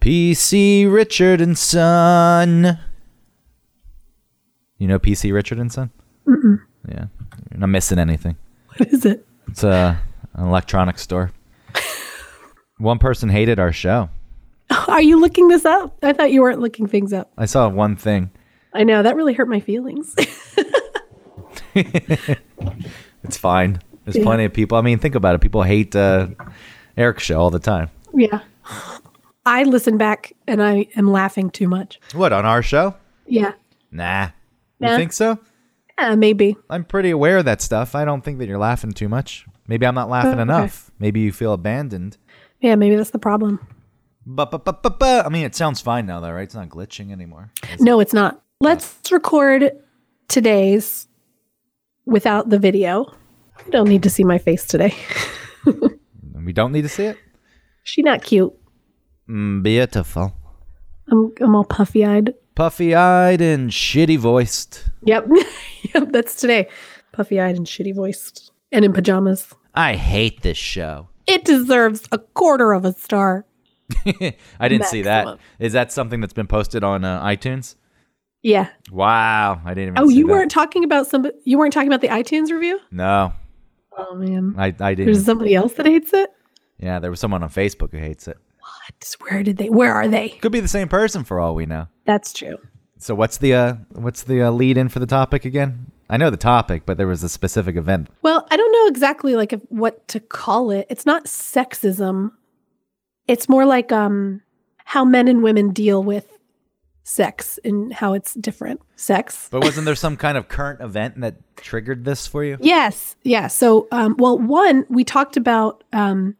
PC Richard and Son. You know PC Richard and Son? Mm-mm. Yeah, you're not missing anything. What is it? It's a an electronics store. One person hated our show. Are you looking this up? I thought you weren't looking things up. I saw one thing. I know that really hurt my feelings. It's fine. There's Yeah. plenty of people. I mean, think about it. People hate uh, Eric's show all the time. yeah. I listen back and I am laughing too much. What on our show? Yeah. Nah. You think so? Uh, maybe. I'm pretty aware of that stuff. I don't think that you're laughing too much. Maybe I'm not laughing Oh, okay. enough. Maybe you feel abandoned. Yeah, maybe that's the problem. But, but, but, but, but, I mean, it sounds fine now, though, right? It's not glitching anymore. No, it's not. Let's record today's without the video. You don't need to see my face today. We don't need to see it. She not cute. Mm, beautiful. I'm I'm all puffy eyed. Puffy eyed and shitty voiced. Yep. yep, that's today. Puffy eyed and shitty voiced. And in pajamas. I hate this show. It deserves a quarter of a star. I didn't see that. Is that something that's been posted on uh, iTunes? Yeah. Wow, I didn't even Oh, see you that. weren't talking about some you weren't talking about the iTunes review? No, Oh man. I, I didn't. There's somebody else that hates it? Yeah, there was someone on Facebook who hates it. What? Where did they where are they? Could be the same person for all we know. That's true. So what's the uh, what's the uh, lead in for the topic again? I know the topic, but there was a specific event. Well, I don't know exactly like if, what to call it. It's not sexism. It's more like um how men and women deal with sex and how it's different. Sex. But wasn't there some kind of current event that triggered this for you? Yes. Yeah. So um well one, we talked about um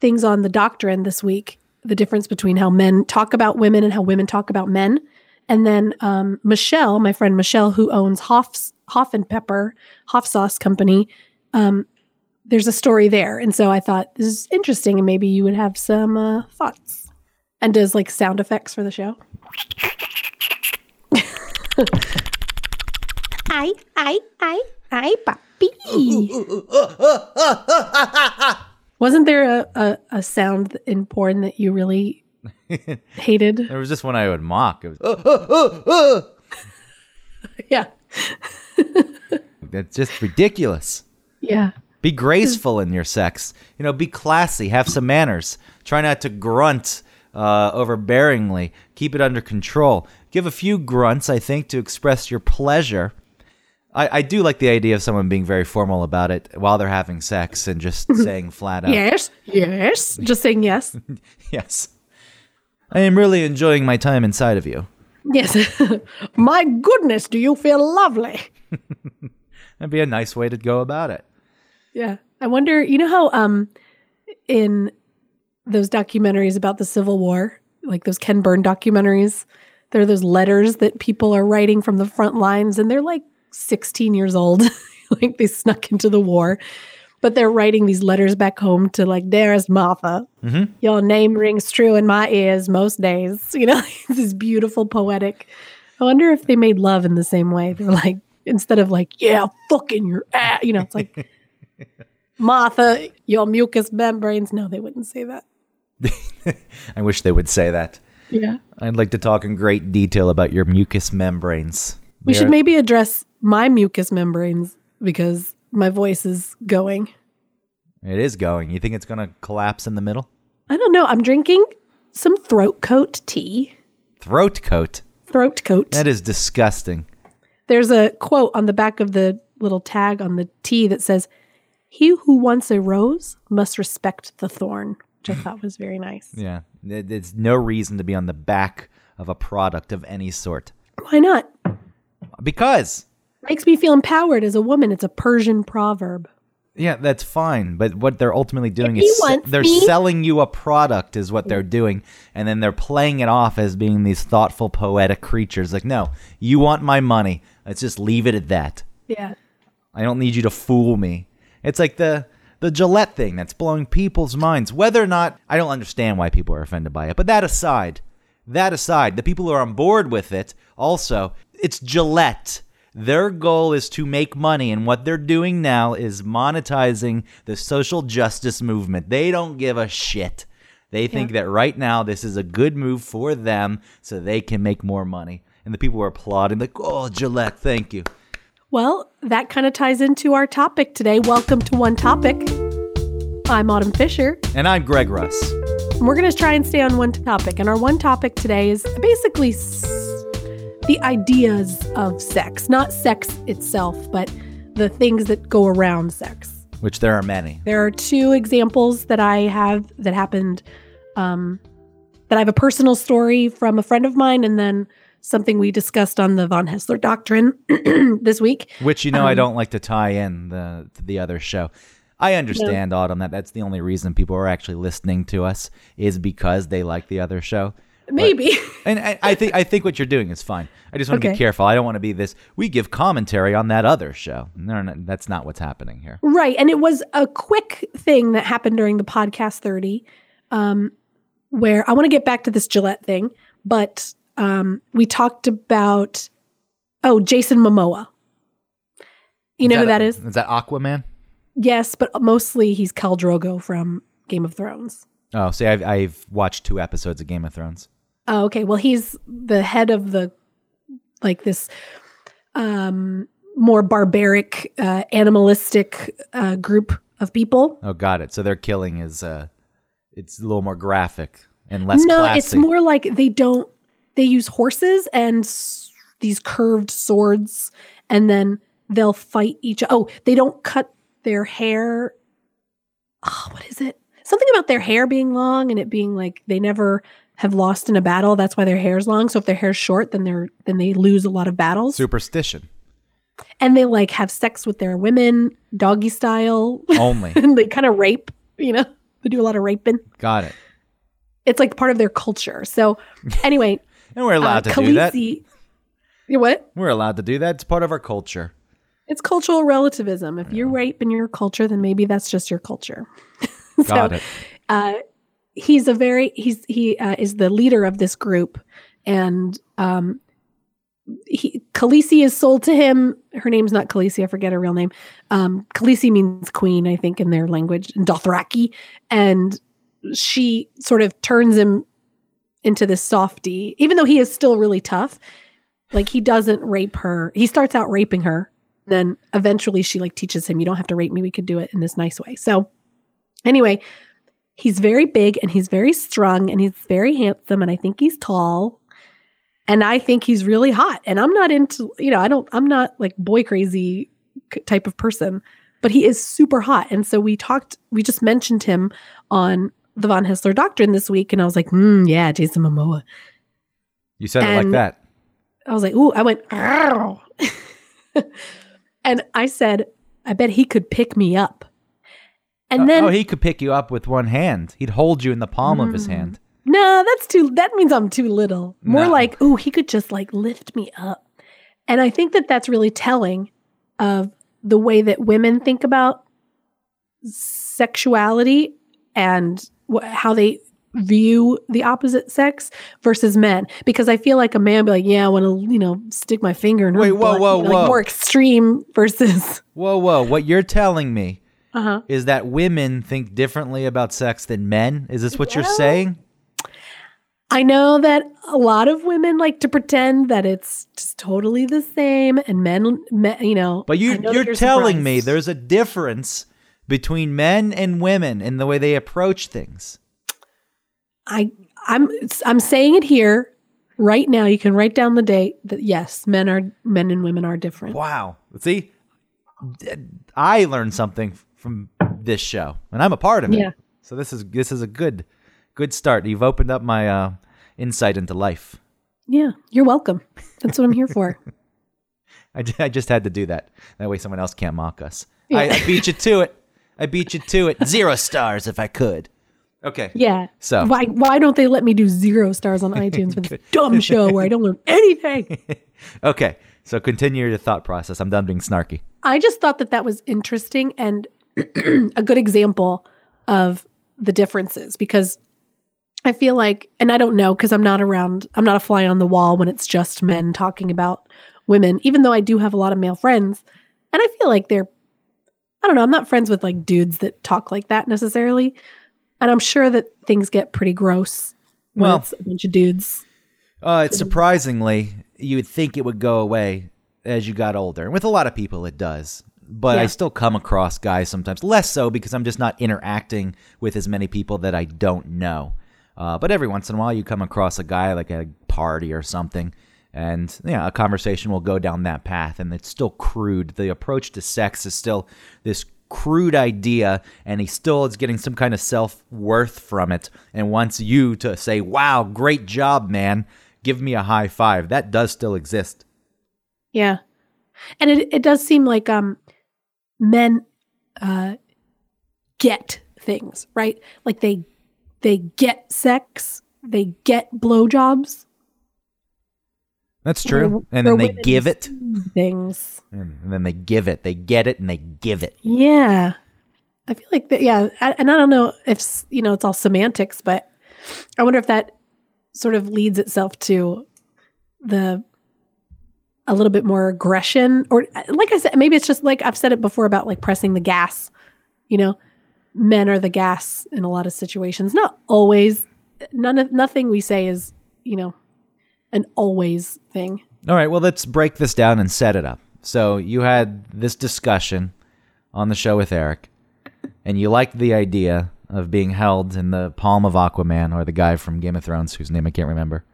things on the doctrine this week, the difference between how men talk about women and how women talk about men. And then um, Michelle, my friend Michelle, who owns Hoff's Hoff and Pepper Hoff Sauce Company, um, there's a story there, and so I thought this is interesting, and maybe you would have some uh, thoughts. And does like sound effects for the show? I, I, I, I, puppy. Wasn't there a, a, a sound in porn that you really hated? There was just one I would mock. It was, "Uh, uh, uh, uh." Yeah. That's just ridiculous. Yeah. Be graceful in your sex. You know, be classy. Have some manners. Try not to grunt uh, overbearingly. Keep it under control. Give a few grunts, I think, to express your pleasure. I, I do like the idea of someone being very formal about it while they're having sex and just saying flat out, Yes. Yes. Just saying yes. yes. I am really enjoying my time inside of you. Yes. My goodness, do you feel lovely? That'd be a nice way to go about it. Yeah. I wonder, you know how um in those documentaries about the Civil War, like those Ken Burn documentaries, there are those letters that people are writing from the front lines and they're like 16 years old. like they snuck into the war. But they're writing these letters back home to like, there's Martha, mm-hmm. your name rings true in my ears most days. You know, this is beautiful, poetic. I wonder if they made love in the same way. They're like, instead of like, yeah, fucking your ass, you know, it's like, Martha, your mucous membranes. No, they wouldn't say that. I wish they would say that. Yeah. I'd like to talk in great detail about your mucous membranes. We should maybe address my mucous membranes because my voice is going. It is going. You think it's going to collapse in the middle? I don't know. I'm drinking some throat coat tea. Throat coat. Throat coat. That is disgusting. There's a quote on the back of the little tag on the tea that says, He who wants a rose must respect the thorn, which I thought was very nice. Yeah. There's no reason to be on the back of a product of any sort. Why not? Because. Makes me feel empowered as a woman. It's a Persian proverb. Yeah, that's fine. But what they're ultimately doing If is se- they're me- selling you a product, is what they're doing. And then they're playing it off as being these thoughtful, poetic creatures. Like, no, you want my money. Let's just leave it at that. Yeah. I don't need you to fool me. It's like the the Gillette thing that's blowing people's minds. Whether or not I don't understand why people are offended by it, but that aside, that aside, the people who are on board with it also, it's Gillette. Their goal is to make money, and what they're doing now is monetizing the social justice movement. They don't give a shit. They think that right now this is a good move for them so they can make more money. And the people are applauding, like, oh, Gillette, thank you. Well, that kind of ties into our topic today. Welcome to One Topic. I'm Autumn Fisher. And I'm Greg Russ. And we're going to try and stay on one topic. And our one topic today is basically s- the ideas of sex, not sex itself, but the things that go around sex. Which there are many. There are two examples that I have that happened. Um, that I have a personal story from a friend of mine, and then something we discussed on the von Hessler doctrine this week. Which you know I Um, don't like to tie in the the other show. I understand, Autumn, that that's the only reason people are actually listening to us is because they like the other show. Maybe. And I, I think I think what you're doing is fine. I just want to Okay. be careful. I don't want to be this. We give commentary on that other show. No, no, that's not what's happening here. Right. And it was a quick thing that happened during the podcast 30, um, where I want to get back to this Gillette thing, but um, we talked about, oh, Jason Momoa. You know who that is? Is that Aquaman? Yes, but mostly he's Khal Drogo from Game of Thrones. Oh, see, I've I've watched two episodes of Game of Thrones. Oh, okay. Well, he's the head of the, like this um, more barbaric, uh, animalistic uh, group of people. Oh, got it. So their killing is uh, it's a little more graphic and less no, classy. it's more like they don't. They use horses and s- these curved swords, and then they'll fight each. Oh, they don't cut their hair. Oh, what is it? Something about their hair being long and it being like they never have lost in a battle. That's why their hair's long. So if their hair's short, then they're then they lose a lot of battles. superstition And they like have sex with their women, doggy style, only. and they kind of rape. You know, they do a lot of raping. got it. It's like part of their culture. So anyway, And we're allowed uh, to do that. You what? We're allowed to do that. It's part of our culture. It's cultural relativism. If you rape in your culture, then maybe that's just your culture. Got it. Uh, he's a very he's he uh, is the leader of this group, and um, he Khaleesi is sold to him. Her name's not Khaleesi. I forget her real name. Um, Khaleesi means queen, I think, in their language, Dothraki, and she sort of turns him into this softy, even though he is still really tough. Like he doesn't rape her. He starts out raping her. Then eventually she like teaches him, you don't have to rape me. We could do it in this nice way. So anyway, he's very big and he's very strong and he's very handsome and I think he's tall. And I think he's really hot. And I'm not into, you know, I don't, I'm not like boy crazy type of person, but he is super hot. And so we talked, we just mentioned him on the Von Hessler Doctrine this week. And I was like, mm, yeah, Jason Momoa. You said it like that. I was like, ooh, I went, and I said, I bet he could pick me up. And Oh, then, oh, he could pick you up with one hand. He'd hold you in the palm of his Mm. hand. no, that's too, that means I'm too little. More No. like, oh, he could just like lift me up. And I think that that's really telling of the way that women think about sexuality and wh- how they view the opposite sex versus men because I feel like a man would be like, yeah, I want to, you know, stick my finger in her Wait, whoa, butt," whoa, you know, like whoa. more extreme versus Whoa, whoa! What you're telling me uh-huh. is that women think differently about sex than men. Is this what you're saying? I know that a lot of women like to pretend that it's just totally the same and men, men you know, But you, know you're telling me there's a difference between men and women in the way they approach things. I I'm I'm saying it here right now. You can write down the date that yes, men are men and women are different. Wow. See, I learned something from this show, and I'm a part of it. Yeah. So this is this is a good good start. You've opened up my uh, insight into life. Yeah, you're welcome. That's what I'm here for. I, I just had to do that. That way, someone else can't mock us. I, I beat you to it. I beat you to it. Zero stars if I could. Okay. Yeah. So Why why don't they let me do zero stars on iTunes for this dumb show where I don't learn anything? okay. So continue your thought process. I'm done being snarky. I just thought that that was interesting and a good example of the differences because I feel like, and I don't know because I'm not around, I'm not a fly on the wall when it's just men talking about women, even though I do have a lot of male friends. And I feel like they're, I don't know, I'm not friends with like dudes that talk like that necessarily. And I'm sure that things get pretty gross when Well- it's a bunch of dudes. Uh, it's surprisingly, you would think it would go away as you got older. And with a lot of people, it does. But I still come across guys sometimes, less so because I'm just not interacting with as many people that I don't know. Uh, but every once in a while, you come across a guy like at a party or something, and yeah, a conversation will go down that path, and it's still crude. The approach to sex is still this crude idea, and he still is getting some kind of self worth from it, and wants you to say, "Wow, great job, man! Give me a high five." That does still exist. Yeah. And it it does seem like um men uh get things, right? Like they they get sex, they get blowjobs. That's true, and then they give it, things. and then they give it. They get it, and they give it. Yeah. I feel like that yeah, I- and I don't know if you know it's all semantics, but I wonder if that sort of leads itself to the a little bit more aggression or like I said maybe it's just like I've said it before about like pressing the gas. You know, men are the gas in a lot of situations. Not always. None of nothing we say is, you know, an always thing. All right, well, let's break this down and set it up. So you had this discussion on the show with Eric, and you liked the idea of being held in the palm of Aquaman or the guy from Game of Thrones whose name I can't remember.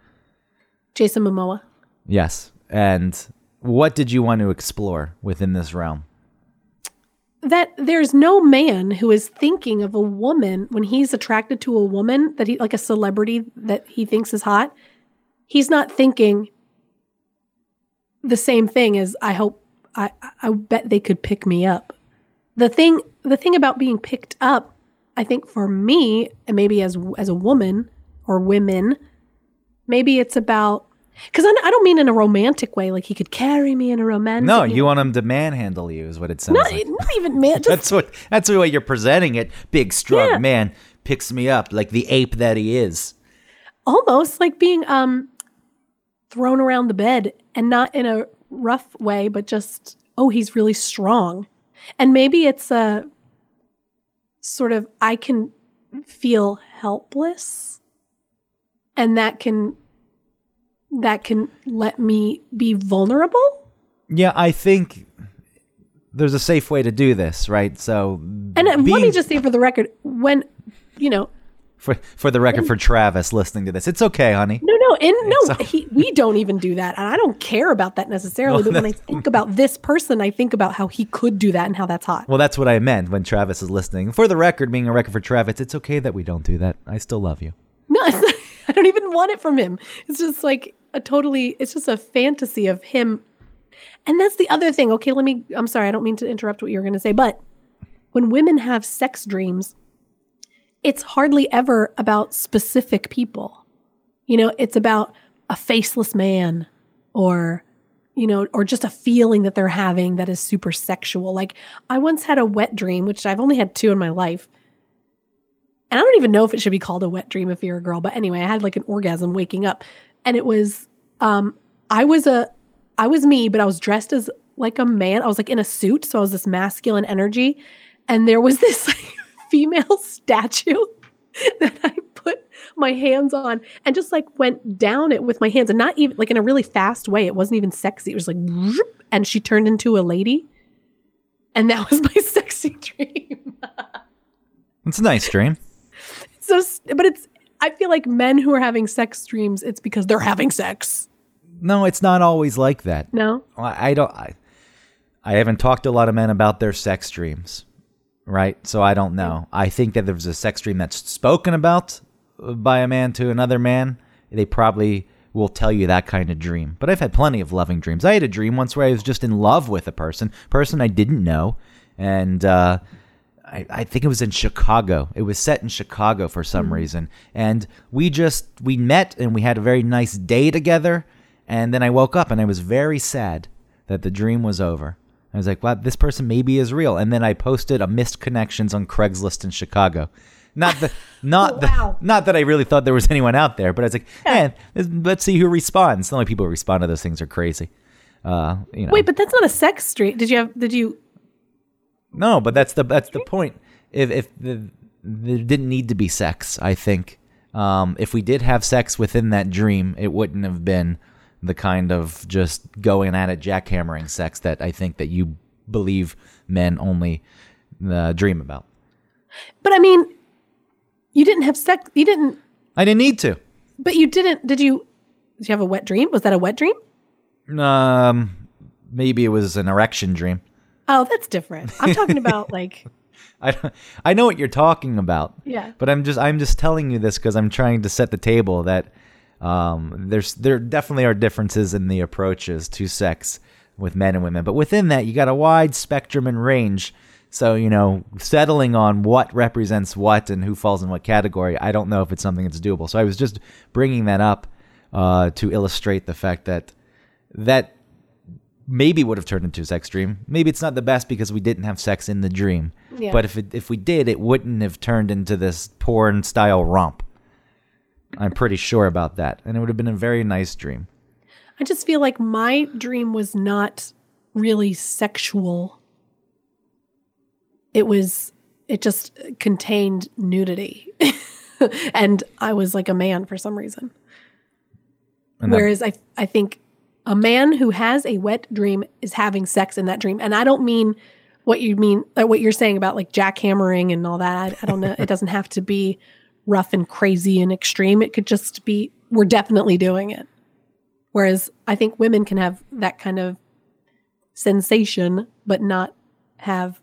Jason Momoa. Yes. And what did you want to explore within this realm? that there's no man who is thinking of a woman when he's attracted to a woman that he like a celebrity that he thinks is hot he's not thinking the same thing as i hope i i bet they could pick me up the thing the thing about being picked up i think for me and maybe as as a woman or women maybe it's about because I, don't mean in a romantic way like he could carry me in a romantic No, you want him to manhandle you, is what it sounds not, like. not even man just That's what that's the way you're presenting it. Big strong Yeah. man picks me up like the ape that he is. almost like being um thrown around the bed and not in a rough way but just oh he's really strong and maybe it's a sort of i can feel helpless and that can that can let me be vulnerable Yeah, I think there's a safe way to do this, right? So and uh, let me just say for the record when you know for for the record for Travis listening to this. It's okay, honey. No, no, and no, he, we don't even do that, and I don't care about that necessarily. Well, but when I think about this person, I think about how he could do that and how that's hot. Well, that's what I meant when Travis is listening. For the record, being a record for Travis, it's okay that we don't do that. I still love you. No, I don't even want it from him. It's just like a totally. It's just a fantasy of him, and that's the other thing. Okay, let me. I'm sorry, I don't mean to interrupt what you were going to say, but when women have sex dreams, it's hardly ever about specific people. You know, it's about a faceless man or you know, or just a feeling that they're having that is super sexual. Like I once had a wet dream, which I've only had two in my life. And I don't even know if it should be called a wet dream if you're a girl, but anyway, I had like an orgasm waking up. And it was um I was a I was me, but I was dressed as like a man. I was like in a suit, so I was this masculine energy. And there was this like, female statue that I put my hands on and just like went down it with my hands and not even like in a really fast way. It wasn't even sexy. It was like, and she turned into a lady. And that was my sexy dream. It's a nice dream. But it's, I feel like men who are having sex dreams, it's because they're having sex. No, it's not always like that. No? I I don't. I, I haven't talked to a lot of men about their sex dreams, right? So I don't know. I think that there's a sex dream that's spoken about by a man to another man. They probably will tell you that kind of dream. But I've had plenty of loving dreams. I had a dream once where I was just in love with a person, person I didn't know, and uh, I, I think it was in Chicago. It was set in Chicago for some reason, and we just we met and we had a very nice day together. And then I woke up and I was very sad that the dream was over. I was like, "Wow, this person maybe is real." And then I posted a missed connections on Craigslist in Chicago. Not the, not Wow. the, not that I really thought there was anyone out there, but I was like, "Man, let's- let's see who responds." The only people who respond to those things are crazy. Uh, you know. Wait, but that's not a sex dream. Did you have, did you, No, but that's the that's the point. If if the there didn't need to be sex. I think um, if we did have sex within that dream, it wouldn't have been the kind of just going at it, jackhammering sex that I think that you believe men only uh, dream about. But I mean, you didn't have sex. You didn't. I didn't need to. But you didn't. Did you? Did you have a wet dream? Was that a wet dream? Um, maybe it was an erection dream. Oh, that's different. I'm talking about like. I, I know what you're talking about. Yeah. But I'm just I'm just telling you this because I'm trying to set the table that um, there's there definitely are differences in the approaches to sex with men and women, but within that you got a wide spectrum and range. So you know, settling on what represents what and who falls in what category, I don't know if it's something that's doable. So I was just bringing that up uh, to illustrate the fact that that maybe would have turned into a sex dream. Maybe it's not the best because we didn't have sex in the dream. Yeah. But if it, if we did, it wouldn't have turned into this porn style romp. I'm pretty sure about that, and it would have been a very nice dream. I just feel like my dream was not really sexual. It was. It just contained nudity, and I was like a man for some reason. And that- Whereas I, I think a man who has a wet dream is having sex in that dream, and I don't mean what you mean, uh, what you're saying about like jackhammering and all that. I, I don't know. it doesn't have to be rough and crazy and extreme. It could just be we're definitely doing it. Whereas I think women can have that kind of sensation, but not have.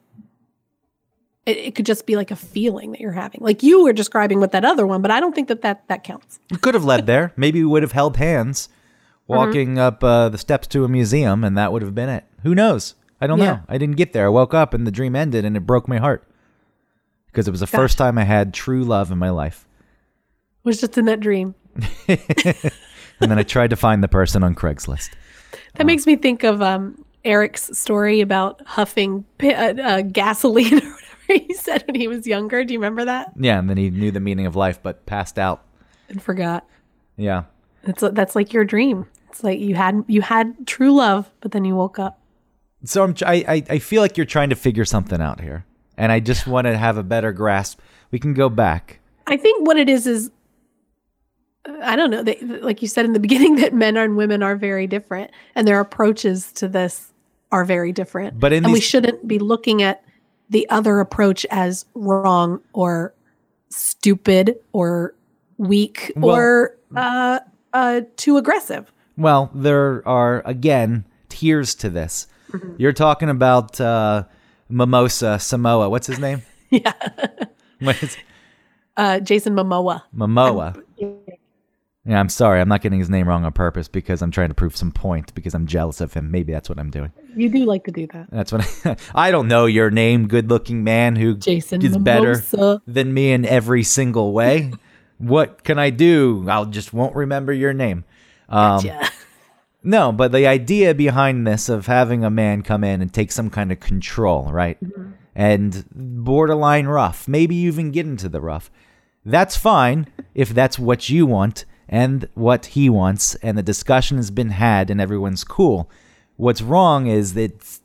It, it could just be like a feeling that you're having, like you were describing with that other one. But I don't think that that that counts. We could have led there. Maybe we would have held hands walking up uh, the steps to a museum, and that would have been it. Who knows? I don't Yeah. know. I didn't get there. I woke up and the dream ended, and it broke my heart because it was the first time I had true love in my life. It was just in that dream. And then I tried to find the person on Craigslist. That makes me think of um, Eric's story about huffing uh, uh, gasoline or whatever he said when he was younger. Do you remember that? Yeah, and then he knew the meaning of life, but passed out. And forgot. Yeah. That's that's like your dream. It's like you had you had true love, but then you woke up. So I'm, I, I, I feel like you're trying to figure something out here, and I just want to have a better grasp. We can go back. I think what it is is, uh, I don't know. They, like you said in the beginning, that men and women are very different, and their approaches to this are very different. But in and we shouldn't be looking at the other approach as wrong or stupid or weak Well- or uh, uh, too aggressive. Well, there are again tiers to this. You're talking about uh, Mimosa Samoa. What's his name? Yeah, What is uh, Jason Momoa. Momoa? Yeah, I'm sorry. I'm not getting his name wrong on purpose because I'm trying to prove some point because I'm jealous of him. Maybe that's what I'm doing. You do like to do that, That's what I, I don't know your name, good-looking man who Jason is better than me in every single way. What can I do? I'll just won't remember your name. Um, Yeah. No, but the idea behind this of having a man come in and take some kind of control, right? And borderline rough, maybe even get into the rough. That's fine if that's what you want and what he wants, and the discussion has been had and everyone's cool. What's wrong is that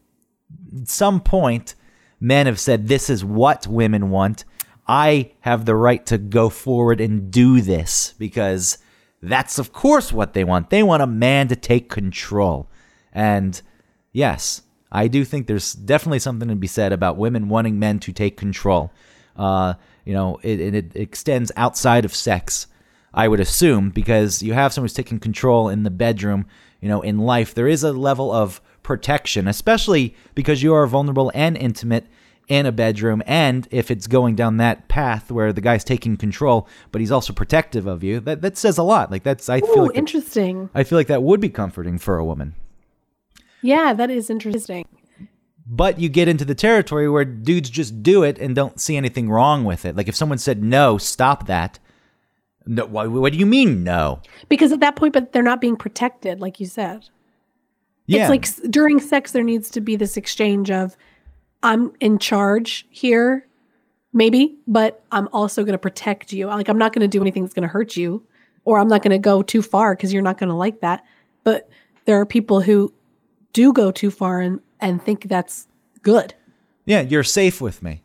at some point, men have said, This is what women want. I have the right to go forward and do this because that's, of course, what they want. They want a man to take control. And yes, I do think there's definitely something to be said about women wanting men to take control. Uh, you know, it, it, it extends outside of sex, I would assume, because you have someone who's taking control in the bedroom, you know, in life. There is a level of protection, especially because you are vulnerable and intimate in a bedroom. And if it's going down that path where the guy's taking control, but he's also protective of you, that, that says a lot. Like, that's, I feel Ooh, like. interesting. I feel like that would be comforting for a woman. Yeah, that is interesting. But you get into the territory where dudes just do it and don't see anything wrong with it. Like if someone said, no, stop that. No, what, what do you mean, no? Because at that point, but they're not being protected, like you said. Yeah. It's like during sex, there needs to be this exchange of, I'm in charge here, maybe, but I'm also going to protect you. Like, I'm not going to do anything that's going to hurt you, or I'm not going to go too far because you're not going to like that. But there are people who do go too far and, and think that's good. yeah, you're safe with me.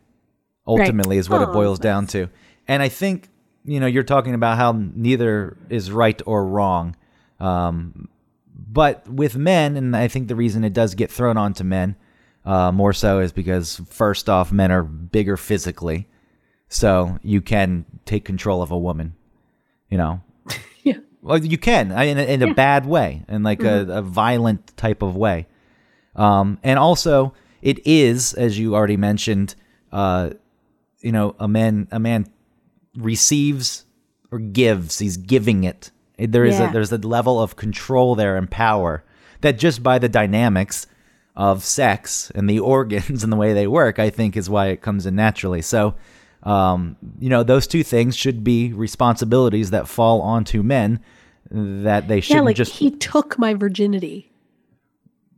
Ultimately, is what it Oh, boils that's down to. And I think you know you're talking about how neither is right or wrong. Um, but with men, and I think the reason it does get thrown onto men uh, more so is because first off, men are bigger physically, so you can take control of a woman. You know, Yeah. well, you can in a, in a bad way, in like a, a violent type of way. Um, and also, it is, as you already mentioned, uh, you know, a man a man receives or gives. He's giving it. There is Yeah. a there's a level of control there and power that just by the dynamics of sex and the organs and the way they work, I think is why it comes in naturally. So, um, you know, those two things should be responsibilities that fall onto men that they shouldn't like just he took my virginity.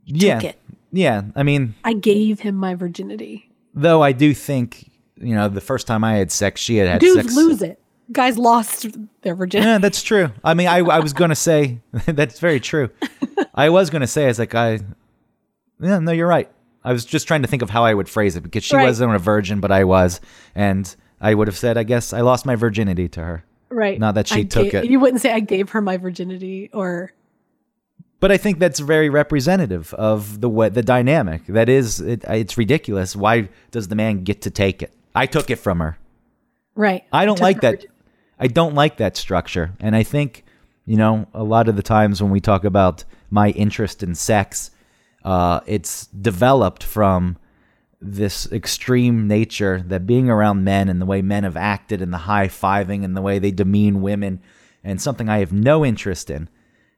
yeah it. yeah. I mean, I gave him my virginity. though I do think you know the first time I had sex, she had had Dudes sex. lose it. Guys lost their virginity. Yeah, that's true. I mean, I, I was gonna say that's very true. I was gonna say, I was like, I, yeah, no, you're right. I was just trying to think of how I would phrase it because she Right. wasn't a virgin, but I was, and I would have said, I guess I lost my virginity to her. Right. Not that she I took ga- it. You wouldn't say I gave her my virginity or But I think that's very representative of the what the dynamic. That is, it, it's ridiculous. Why does the man get to take it? I took it from her. right. I don't Took like her that. virginity. I don't like that structure. And I think, you know, a lot of the times when we talk about my interest in sex, uh, it's developed from this extreme nature that being around men and the way men have acted and the high fiving and the way they demean women and something I have no interest in.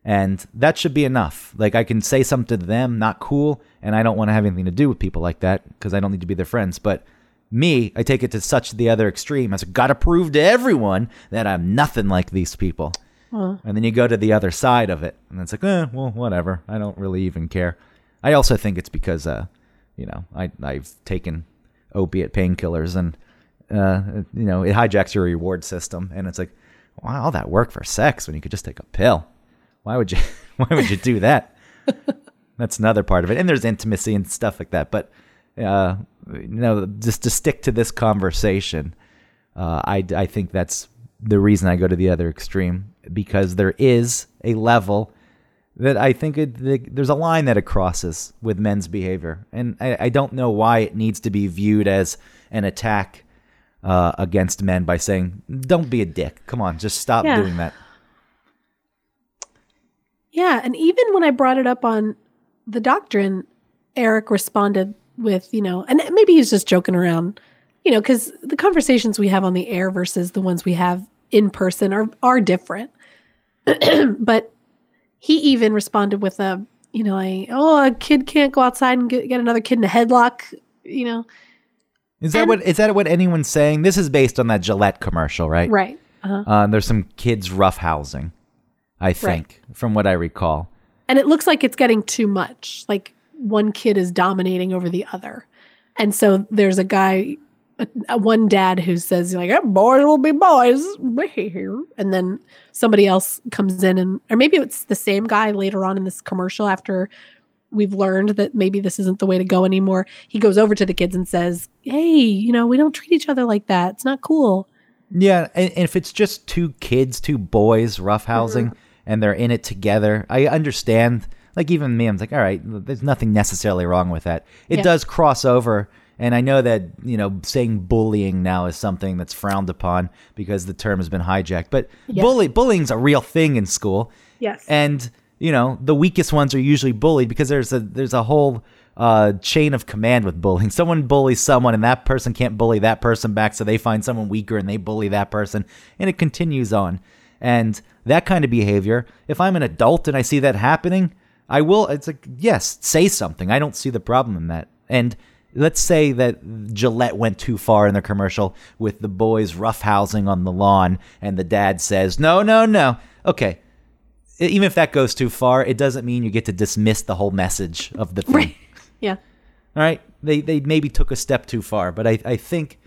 And that should be enough. Like I can say something to them, not cool, and I don't want to have anything to do with people like that because I don't need to be their friends. But me, I take it to such the other extreme as got to prove to everyone that I'm nothing like these people. And then you go to the other side of it, and it's like, eh, well, whatever. I don't really even care. I also think it's because, uh, you know, I I've taken opiate painkillers, and uh, you know, it hijacks your reward system, and it's like, why all that work for sex when you could just take a pill? Why would you? Why would you do that? That's another part of it, and there's intimacy and stuff like that. But uh, you know, just to stick to this conversation, uh, I I think that's the reason I go to the other extreme because there is a level that I think it, the, there's a line that it crosses with men's behavior, and I, I don't know why it needs to be viewed as an attack uh, against men by saying, "Don't be a dick. Come on, just stop Yeah. doing that." Yeah, and even when I brought it up on the doctrine, Eric responded with, you know, and maybe he's just joking around, you know, because the conversations we have on the air versus the ones we have in person are are different. but he even responded with a, you know, like, oh, a kid can't go outside and get, get another kid in a headlock, you know, Is that And- what is that what anyone's saying? This is based on that Gillette commercial, right? right? Uh-huh. Uh, there's some kids roughhousing, I think, from what I recall. And it looks like it's getting too much. Like one kid is dominating over the other. And so there's a guy, a, a one dad who says, like, "Eh, boys will be boys. And then somebody else comes in and, or maybe it's the same guy later on in this commercial after we've learned that maybe this isn't the way to go anymore. He goes over to the kids and says, hey, you know, we don't treat each other like that. It's not cool. Yeah, and, and if it's just two kids, two boys roughhousing, Mm-hmm. and they're in it together, I understand. Like even me, I'm like, all right, there's nothing necessarily wrong with that. It Yeah. does cross over, and I know that you know saying bullying now is something that's frowned upon because the term has been hijacked. But Yeah. bully bullying's a real thing in school. Yes. and you know the weakest ones are usually bullied because there's a there's a whole uh, chain of command with bullying. Someone bullies someone, and that person can't bully that person back, so they find someone weaker and they bully that person, and it continues on. And that kind of behavior, if I'm an adult and I see that happening, I will. It's like yes, say something. I don't see the problem in that. And let's say that Gillette went too far in the commercial with the boys roughhousing on the lawn, and the dad says, "No, no, no." Okay, even if that goes too far, it doesn't mean you get to dismiss the whole message of the thing. Right. Yeah. All right, they they maybe took a step too far, but I I think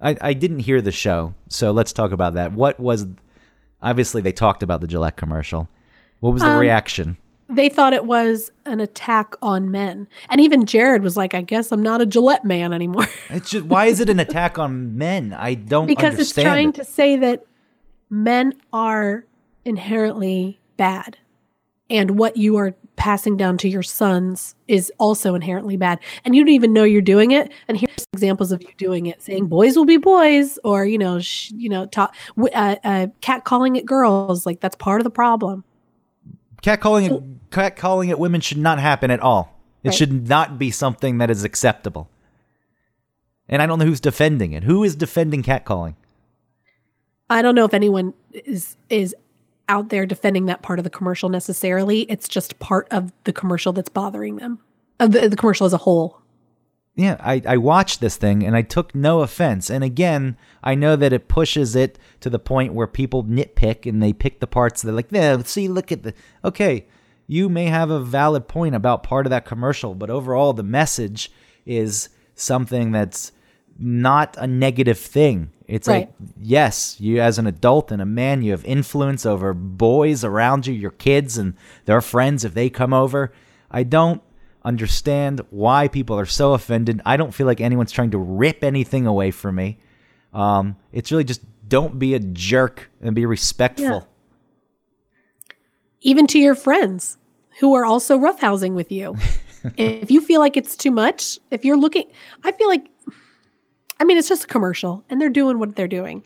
I I didn't hear the show, so let's talk about that. What was obviously they talked about the Gillette commercial. What was the Um, reaction? They thought it was an attack on men. And even Jared was like, I guess I'm not a Gillette man anymore. It's just why is it an attack on men? I don't because it's trying it. to say that men are inherently bad. And what you are passing down to your sons is also inherently bad. And you don't even know you're doing it. And here's examples of you doing it, saying boys will be boys, or, you know, sh- you know, talk, uh, uh, cat calling it girls. Like that's part of the problem. Catcalling it, catcalling at women should not happen at all. It Right. should not be something that is acceptable. And I don't know who's defending it. Who is defending catcalling? I don't know if anyone is is out there defending that part of the commercial necessarily. It's just part of the commercial that's bothering them. Of the, the commercial as a whole. Yeah, I, I watched this thing and I took no offense. And again, I know that it pushes it to the point where people nitpick and they pick the parts they're like, yeah, see, look at the. Okay, you may have a valid point about part of that commercial, but overall, the message is something that's not a negative thing. It's Right. like, yes, you as an adult and a man, you have influence over boys around you, your kids and their friends if they come over. I don't understand why people are so offended. I don't feel like anyone's trying to rip anything away from me. Um, it's really just don't be a jerk and be respectful. Even to your friends who are also roughhousing with you. if you feel like it's too much, if you're looking I feel like I mean it's just a commercial and they're doing what they're doing.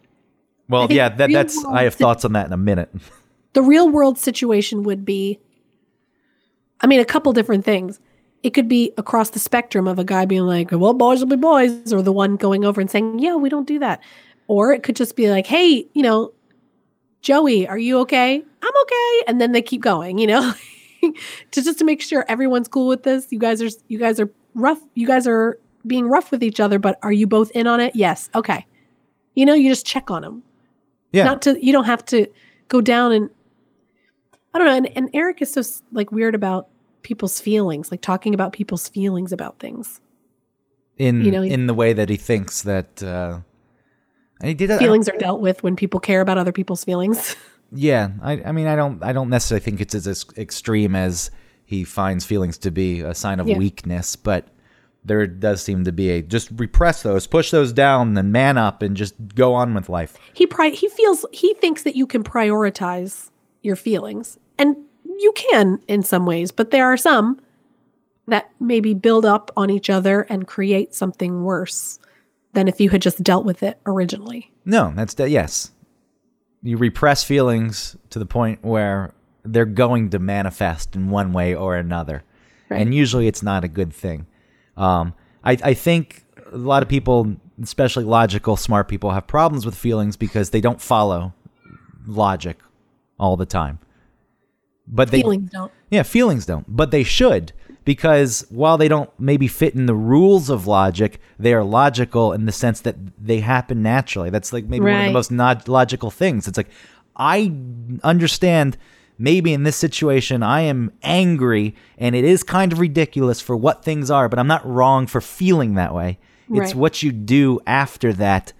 Well, yeah, that, that's. I have thoughts on that in a minute. the real world situation would be I mean, a couple different things. It could be across the spectrum of a guy being like, well, boys will be boys, or the one going over and saying, yeah, we don't do that. Or it could just be like, hey, you know, Joey, are you okay? I'm okay. And then they keep going, you know, to just to make sure everyone's cool with this. You guys are, you guys are rough. You guys are being rough with each other, but are you both in on it? Yes. Okay. You know, you just check on them Yeah, not to you don't have to go down and i don't know and, and eric is so like weird about people's feelings like talking about people's feelings about things in you know, in the way that he thinks that. Uh, he did feelings are dealt with when people care about other people's feelings Yeah, I, I mean, I don't, I don't necessarily think it's as extreme as he finds feelings to be a sign of Yeah. weakness, but there does seem to be a just repress those, push those down, and man up, and just go on with life. he pri- he feels he thinks that you can prioritize your feelings and you can in some ways but there are some that maybe build up on each other and create something worse than if you had just dealt with it originally No, that's de- yes. You repress feelings to the point where they're going to manifest in one way or another, Right. and usually it's not a good thing. Um, I, I think a lot of people, especially logical, smart people, have problems with feelings because they don't follow logic all the time. But they, feelings don't yeah, feelings don't, but they should because while they don't maybe fit in the rules of logic, they are logical in the sense that they happen naturally. That's like maybe one of the most not logical things. It's like I understand maybe in this situation I am angry and it is kind of ridiculous for what things are, but I'm not wrong for feeling that way. It's Right. what you do after that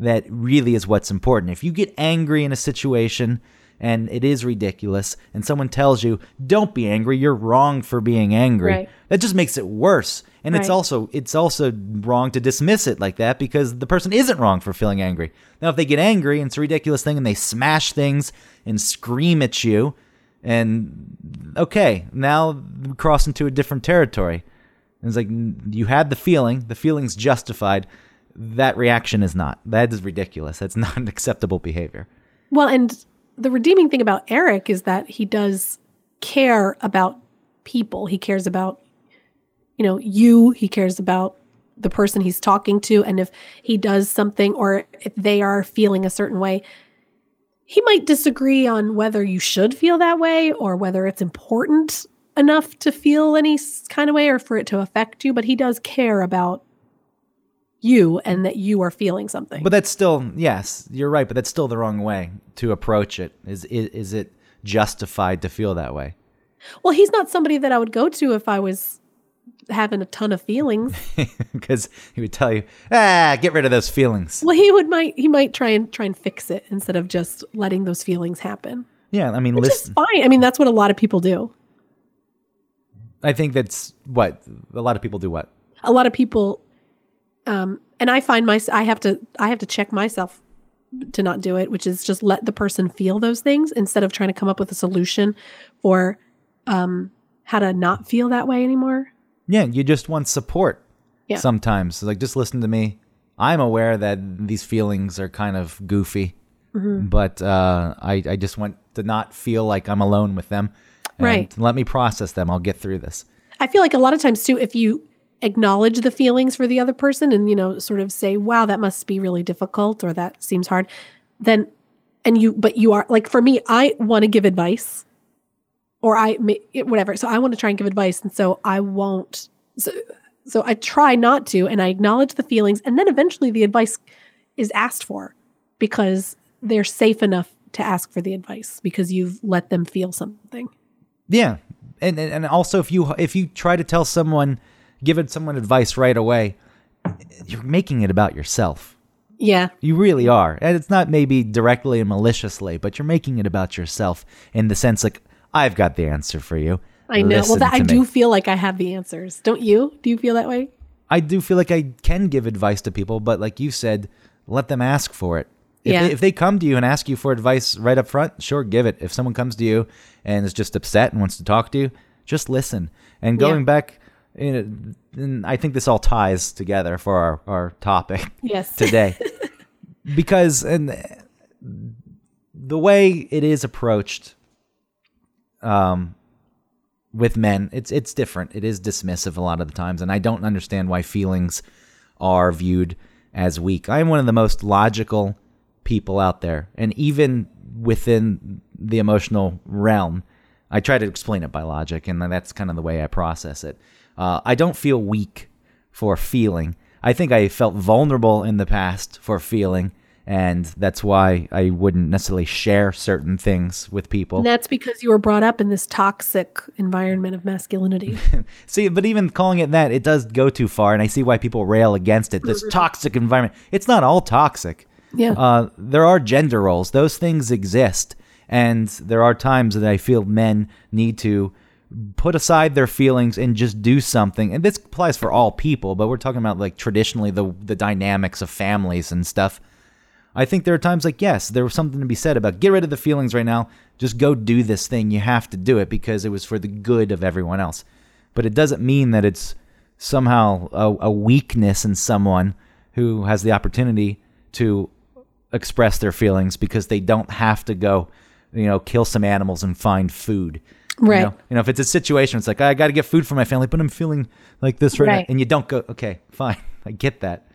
that really is what's important. If you get angry in a situation and it is ridiculous and someone tells you, "Don't be angry, you're wrong for being angry." Right. That just makes it worse. And it's also it's also wrong to dismiss it like that because the person isn't wrong for feeling angry. Now if they get angry and it's a ridiculous thing and they smash things and scream at you and okay, now we cross into a different territory. And it's like you had the feeling, the feeling's justified. That reaction is not. That is ridiculous. That's not an acceptable behavior. Well, and the redeeming thing about Eric is that he does care about people. He cares about, you know, you. He cares about the person he's talking to. And if he does something or if they are feeling a certain way, he might disagree on whether you should feel that way or whether it's important enough to feel any kind of way or for it to affect you. But he does care about you and that you are feeling something. But that's still yes, you're right. But that's still the wrong way to approach it. Is is, is it justified to feel that way? Well, he's not somebody that I would go to if I was having a ton of feelings. Because he would tell you, ah, get rid of those feelings. well, he would might he might try and try and fix it instead of just letting those feelings happen. Yeah, I mean, Which is listen. fine. I mean, that's what a lot of people do. I think that's what a lot of people do. What? A lot of people, um, and I find my I have to I have to check myself to not do it, which is just let the person feel those things instead of trying to come up with a solution for um, how to not feel that way anymore. Yeah, you just want support. Yeah. Sometimes, like just listen to me. I'm aware that these feelings are kind of goofy, Mm-hmm. but uh, I I just want to not feel like I'm alone with them. And Right. Let me process them. I'll get through this. I feel like a lot of times too, if you acknowledge the feelings for the other person and you know sort of say, "Wow, that must be really difficult," or "That seems hard," then and you but you are like for me, I want to give advice, or I whatever. So I want to try and give advice, and so I won't. So, so I try not to, and I acknowledge the feelings, and then eventually the advice is asked for because they're safe enough to ask for the advice because you've let them feel something. Yeah, and and also if you if you try to tell someone, give it someone advice right away, you're making it about yourself. Yeah, You really are, and it's not maybe directly and maliciously, but you're making it about yourself in the sense like I've got the answer for you. I know. well, that, I to do feel like I have the answers. Don't you? Do you feel that way? I do feel like I can give advice to people, but like you said, let them ask for it. If, Yeah. they, if they come to you and ask you for advice right up front, sure, give it. If someone comes to you and is just upset and wants to talk to you, just listen. And going Yeah. back, you know, and I think this all ties together for our, our topic Yes. today. because and the way it is approached um with men it's it's different it is dismissive a lot of the times and i don't understand why feelings are viewed as weak i'm one of the most logical people out there and even within the emotional realm i try to explain it by logic and that's kind of the way i process it uh, i don't feel weak for feeling i think i felt vulnerable in the past for feeling and that's why i wouldn't necessarily share certain things with people And that's because you were brought up in this toxic environment of masculinity. See, but even calling it that, it does go too far, and I see why people rail against it. This toxic environment. It's not all toxic. Yeah. Uh, there are gender roles. Those things exist, and there are times that I feel men need to put aside their feelings and just do something. And this applies for all people, but we're talking about like traditionally the the dynamics of families and stuff. I think there are times like, yes, there was something to be said about get rid of the feelings right now. Just go do this thing. You have to do it because it was for the good of everyone else. But it doesn't mean that it's somehow a, a weakness in someone who has the opportunity to express their feelings because they don't have to go, you know, kill some animals and find food. You Right. know, you know if it's a situation, it's like, I got to get food for my family, but I'm feeling like this right, now. And you don't go, okay, fine. I get that.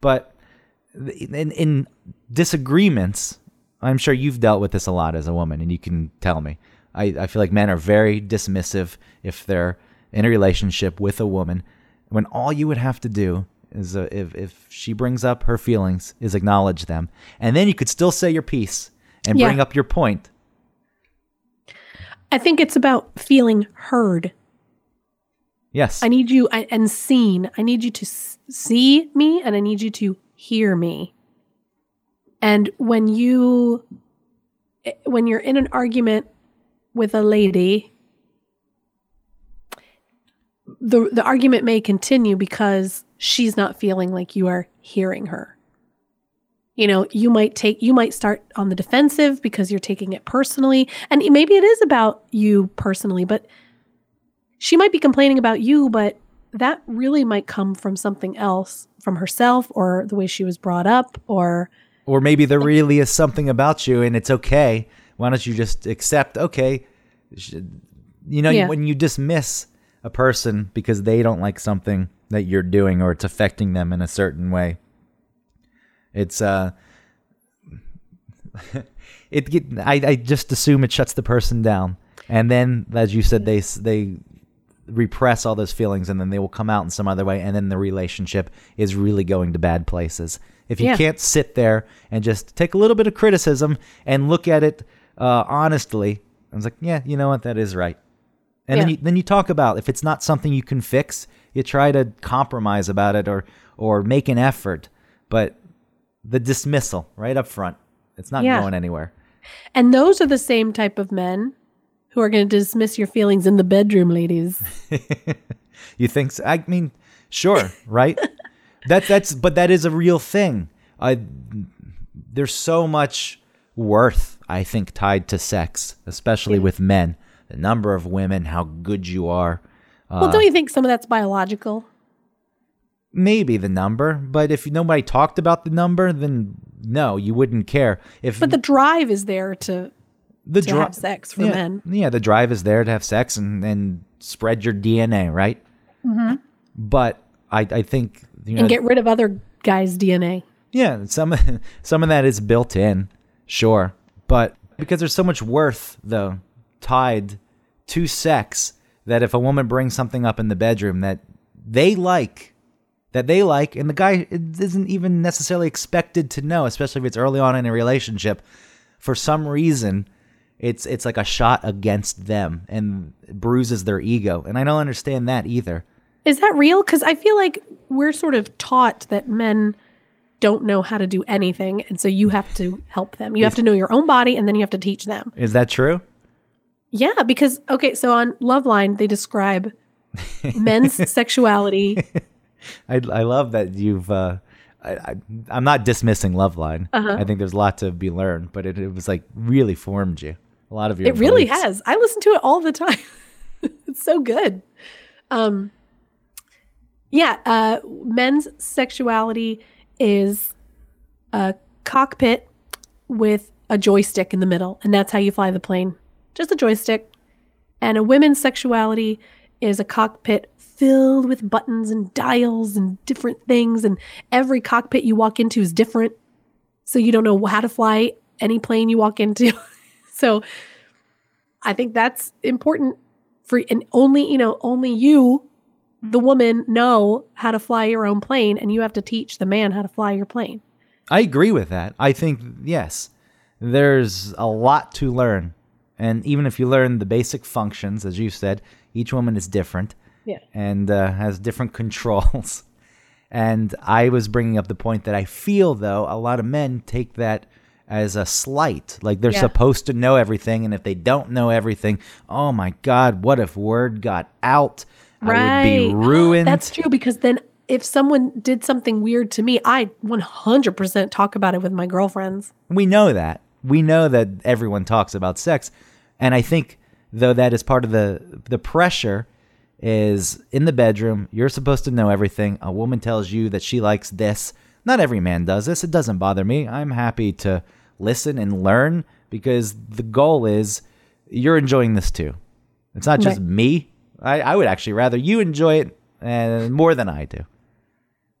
But in, in disagreements, I'm sure you've dealt with this a lot as a woman, and you can tell me. I, I feel like men are very dismissive if they're in a relationship with a woman, when all you would have to do is uh, if, if she brings up her feelings, is acknowledge them. And then you could still say your piece and Yeah. bring up your point. I think it's about feeling heard. Yes. I need you I, and seen. I need you to s- see me and I need you to hear me. And when you eh, when you're in an argument with a lady the the argument may continue because she's not feeling like you are hearing her. You know, you might take you might start on the defensive because you're taking it personally and maybe it is about you personally, but she might be complaining about you, but that really might come from something else, from herself or the way she was brought up or or maybe there really is something about you and it's okay. Why don't you just accept, okay, you know, Yeah. when you dismiss a person because they don't like something that you're doing or it's affecting them in a certain way, it's, uh, it get, I, I just assume it shuts the person down. And then, as you said, they, they repress all those feelings and then they will come out in some other way. And then the relationship is really going to bad places. If you Yeah. can't sit there and just take a little bit of criticism and look at it uh, honestly, I was like, yeah, you know what, that is right. And then you then you talk about if it's not something you can fix, you try to compromise about it or or make an effort. But the dismissal right up front, it's not Yeah. going anywhere. And those are the same type of men who are going to dismiss your feelings in the bedroom, ladies. You think? So? I mean, sure, right? that that's but that is a real thing. I there's so much worth I think tied to sex, especially with men. The number of women, how good you are. Uh, well, don't you think some of that's biological? Maybe the number, but if nobody talked about the number, then no, you wouldn't care. If But the drive is there to the to dri- have sex for yeah, men. Yeah, the drive is there to have sex and, and spread your DNA, right? Mm-hmm. But I, I think you know, and get rid of other guys' DNA. yeah, some some of that is built in, sure, but because there's so much worth though tied to sex that if a woman brings something up in the bedroom that they like that they like and the guy isn't even necessarily expected to know especially if it's early on in a relationship for some reason it's it's like a shot against them and bruises their ego and i don't understand that either Is that real? Because I feel like we're sort of taught that men don't know how to do anything, and so you have to help them. You have to know your own body, and then you have to teach them. is that true Yeah, because okay, so on Loveline they describe men's sexuality. I, I love that you've uh I, I, I'm not dismissing Loveline. Uh-huh. I think there's a lot to be learned, but it, it was like really formed you. A lot of your It really beliefs. has. I listen to it all the time. it's so good. Um yeah, uh men's sexuality is a cockpit with a joystick in the middle, and that's how you fly the plane. Just a joystick. And a women's sexuality is a cockpit filled with buttons and dials and different things and every cockpit you walk into is different. So you don't know how to fly any plane you walk into. so I think that's important for and only, you know, only you the mm-hmm. woman know how to fly your own plane and you have to teach the man how to fly your plane. I agree with that. I think yes, there's a lot to learn, and even if you learn the basic functions, as you said, each woman is different Yeah. and uh, has different controls. and I was bringing up the point that I feel though a lot of men take that as a slight, like they're Yeah. supposed to know everything, and if they don't know everything, oh my God, what if word got out? Right. I would be ruined. That's true because then if someone did something weird to me, I 100% talk about it with my girlfriends. We know that. We know that everyone talks about sex. And I think though that is part of the the pressure is in the bedroom, you're supposed to know everything. A woman tells you that she likes this. Not every man does this. It doesn't bother me. I'm happy to listen and learn because the goal is you're enjoying this too. It's not just Right. me. I, I would actually rather you enjoy it uh, more than I do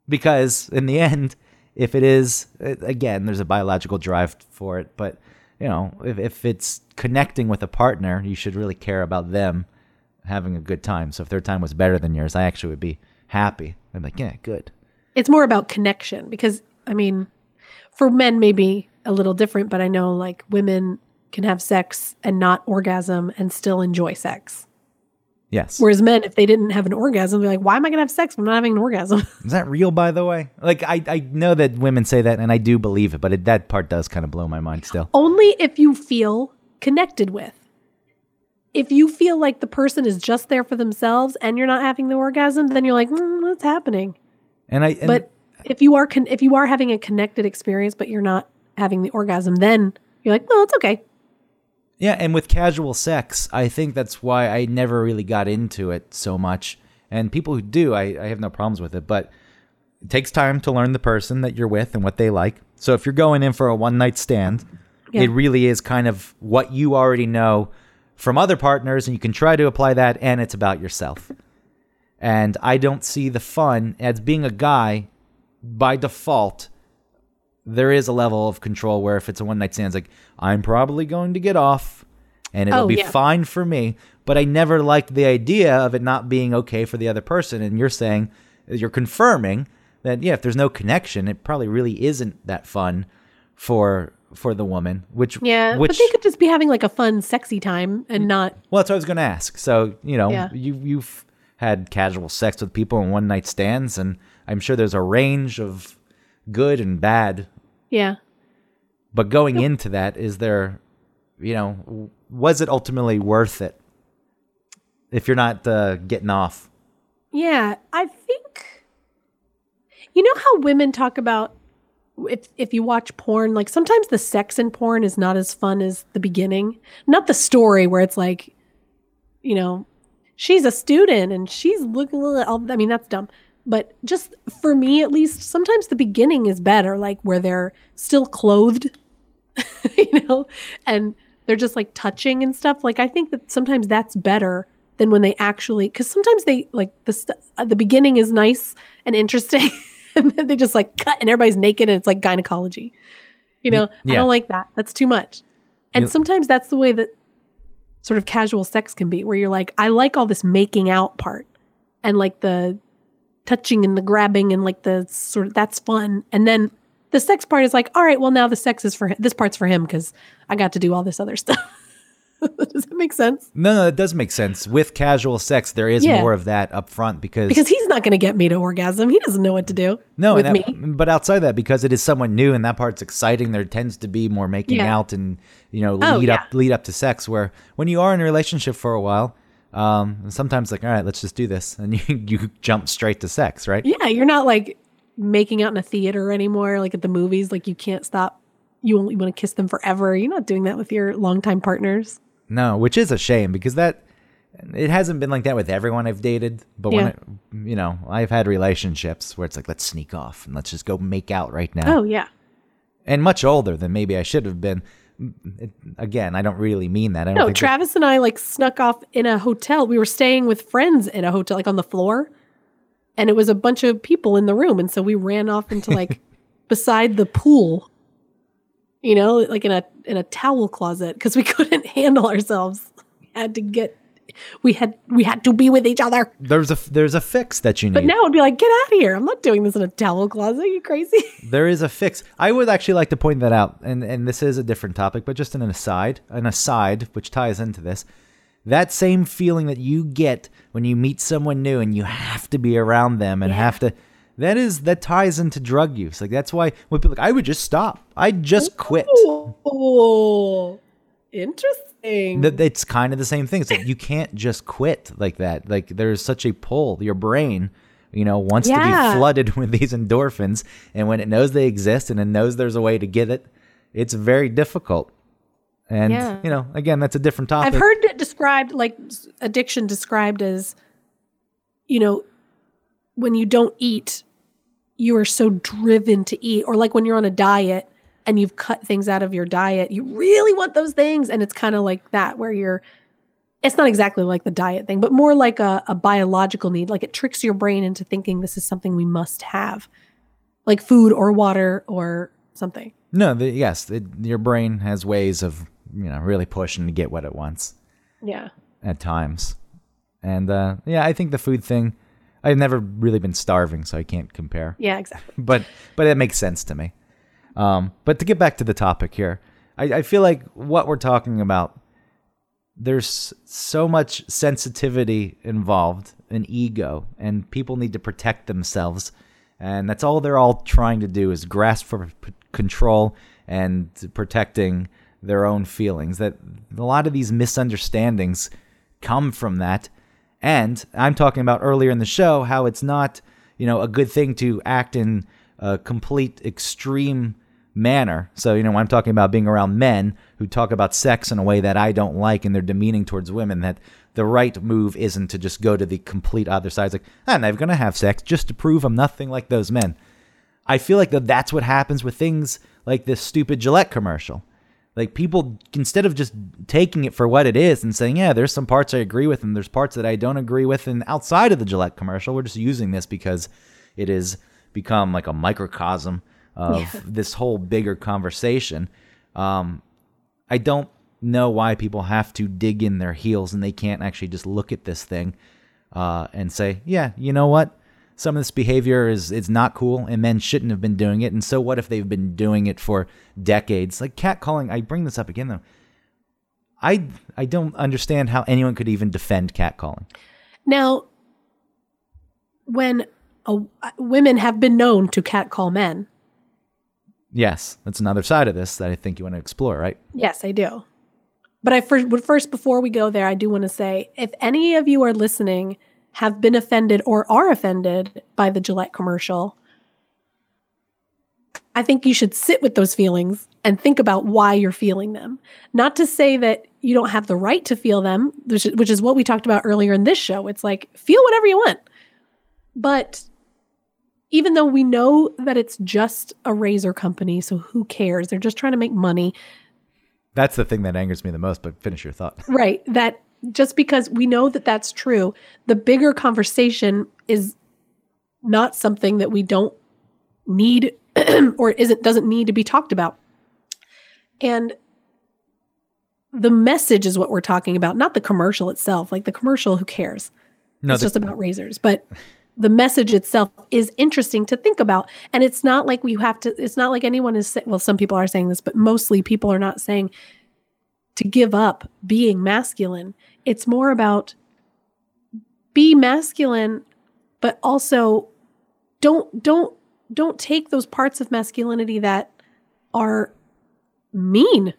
because in the end if it is uh, again there's a biological drive for it but you know if, if it's connecting with a partner you should really care about them having a good time so if their time was better than yours i actually would be happy i'm like yeah good It's more about connection because, I mean, for men, maybe a little different, but I know like women can have sex and not orgasm and still enjoy sex. yes Whereas men, if they didn't have an orgasm, they're like, why am I going to have sex if I'm not having an orgasm? is that real by the way like i, I know that women say that and i do believe it but it, that part does kind of blow my mind still Only if you feel connected with. If you feel like the person is just there for themselves and you're not having the orgasm, then you're like, mm, what's happening? and i and But if you are con- if you are having a connected experience, but you're not having the orgasm, then you're like, well, it's okay. Yeah, and with casual sex, I think that's why I never really got into it so much. And people who do, I, I have no problems with it. But it takes time to learn the person that you're with and what they like. So if you're going in for a one night stand, Yeah. it really is kind of what you already know from other partners, and you can try to apply that, and it's about yourself. And I don't see the fun as being a guy by default there is a level of control where if it's a one night stand, it's like I'm probably going to get off, and it'll Oh, be yeah. fine for me. But I never liked the idea of it not being okay for the other person. And you're saying you're confirming that yeah, if there's no connection, it probably really isn't that fun for for the woman. Which Yeah, which but they could just be having like a fun, sexy time and not. well, that's what I was going to ask. So you know, Yeah. you you've had casual sex with people in one night stands, and I'm sure there's a range of good and bad Yeah, But going into that, is there, you know, was it ultimately worth it if you're not uh, getting off? Yeah, I think you know how women talk about if if you watch porn, like sometimes the sex in porn is not as fun as the beginning. Not the story where it's like, you know, she's a student and she's looking. A little, I mean, that's dumb. But just for me, at least, sometimes the beginning is better, like where they're still clothed, you know, and they're just like touching and stuff. Like I think that sometimes that's better than when they actually, because sometimes they like the st- uh, the beginning is nice and interesting, and then they just like cut and everybody's naked and it's like gynecology. You know, I don't like that. That's too much. And You- sometimes that's the way that sort of casual sex can be, where you're like, I like all this making out part and like the touching and the grabbing and like the sort of that's fun. And then the sex part is like, all right, well now the sex is for him. This part's for him because I got to do all this other stuff. Does that make sense? No, no, it does make sense. With casual sex, there is Yeah. more of that up front because, Because he's not going to get me to orgasm. He doesn't know what to do. no, with that- me. But outside that, because it is someone new and that part's exciting, there tends to be more making Yeah. out and you know Oh, lead yeah. up lead up to sex. Where when you are in a relationship for a while, um, sometimes like all right, let's just do this, and you you jump straight to sex, right? Yeah, you're not like making out in a theater anymore, like at the movies. Like you can't stop. You only want to kiss them forever. You're not doing that with your longtime partners. No, which is a shame because that it hasn't been like that with everyone I've dated. But when it, you know, I've had relationships where it's like let's sneak off and let's just go make out right now. Oh yeah. and much older than maybe I should have been. Again, I don't really mean that. I don't No, think that- Travis and I like snuck off in a hotel. We were staying with friends in a hotel, like on the floor, and it was a bunch of people in the room, and so we ran off into like beside the pool, you know, like in a in a towel closet because we couldn't handle ourselves. We had to get, we had we had to be with each other. there's a there's a fix that you need. But now it'd be like, get out of here! I'm not doing this in a towel closet. Are you crazy? there is a fix. I would actually like to point that out, and and this is a different topic, but just an aside, an aside which ties into this. That same feeling that you get when you meet someone new and you have to be around them and Yeah. have to. That is that ties into drug use. Like that's why when people like I would just stop. I'd just quit. Oh, interesting. that it's kind of the same thing. It's like you can't just quit like that. Like there's such a pull. Your brain, you know, wants to be flooded with these endorphins, and when it knows they exist and it knows there's a way to get it, it's very difficult. And Yeah. you know, again, that's a different topic. I've heard it described like addiction described as, you know, when you don't eat, you are so driven to eat, or like when you're on a diet and you've cut things out of your diet, you really want those things, and it's kind of like that where you're. It's not exactly like the diet thing, but more like a, a biological need. Like it tricks your brain into thinking this is something we must have, like food or water or something. no, the, yes, it, your brain has ways of you know really pushing to get what it wants. Yeah. at times. And uh, yeah, I think the food thing, I've never really been starving, so I can't compare. Yeah, exactly. But but it makes sense to me. Um, but to get back to the topic here, I, I feel like what we're talking about, there's so much sensitivity involved, an ego, and people need to protect themselves. And that's all they're all trying to do is grasp for p- control and protecting their own feelings. That a lot of these misunderstandings come from that. And I'm talking about earlier in the show how it's not, you know, a good thing to act in a complete extreme manner. So, you know, I'm talking about being around men who talk about sex in a way that I don't like and they're demeaning towards women, that the right move isn't to just go to the complete other side. It's like, I'm never going to have sex just to prove I'm nothing like those men. I feel like that that's what happens with things like this stupid Gillette commercial. Like people, instead of just taking it for what it is and saying, yeah, there's some parts I agree with and there's parts that I don't agree with, and outside of the Gillette commercial, we're just using this because it has become like a microcosm of this whole bigger conversation. Um, I don't know why people have to dig in their heels and they can't actually just look at this thing uh, and say, yeah, you know what? Some of this behavior is is not cool, and men shouldn't have been doing it. And so what if they've been doing it for decades? Like catcalling. I bring this up again though. I I don't understand how anyone could even defend catcalling. Now, when a, women have been known to catcall men, Yes, that's another side of this that I think you want to explore, right? yes, I do. But I first, but first, before we go there, I do want to say if any of you are listening have been offended or are offended by the Gillette commercial, I think you should sit with those feelings and think about why you're feeling them. Not to say that you don't have the right to feel them, which, which is what we talked about earlier in this show. It's like, feel whatever you want. But even though we know that it's just a razor company, so who cares? They're just trying to make money. That's the thing that angers me the most, but finish your thought. Right. That just because we know that that's true, the bigger conversation is not something that we don't need or isn't doesn't need to be talked about. And the message is what we're talking about, not the commercial itself. Like the commercial, who cares? No, it's the- just about razors. But the message itself is interesting to think about. And it's not like we have to, it's not like anyone is, sa- well, some people are saying this, but mostly people are not saying to give up being masculine. It's more about be masculine, but also don't, don't, don't take those parts of masculinity that are mean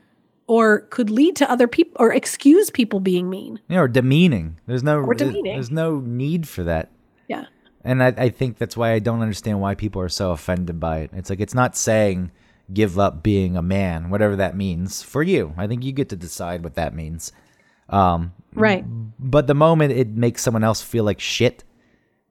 or could lead to other people or excuse people being mean. Yeah, or demeaning. There's no Or demeaning. There's no need for that. Yeah. And I, I think that's why I don't understand why people are so offended by it. It's like it's not saying give up being a man, whatever that means for you. I think you get to decide what that means. Um, Right. but the moment it makes someone else feel like shit,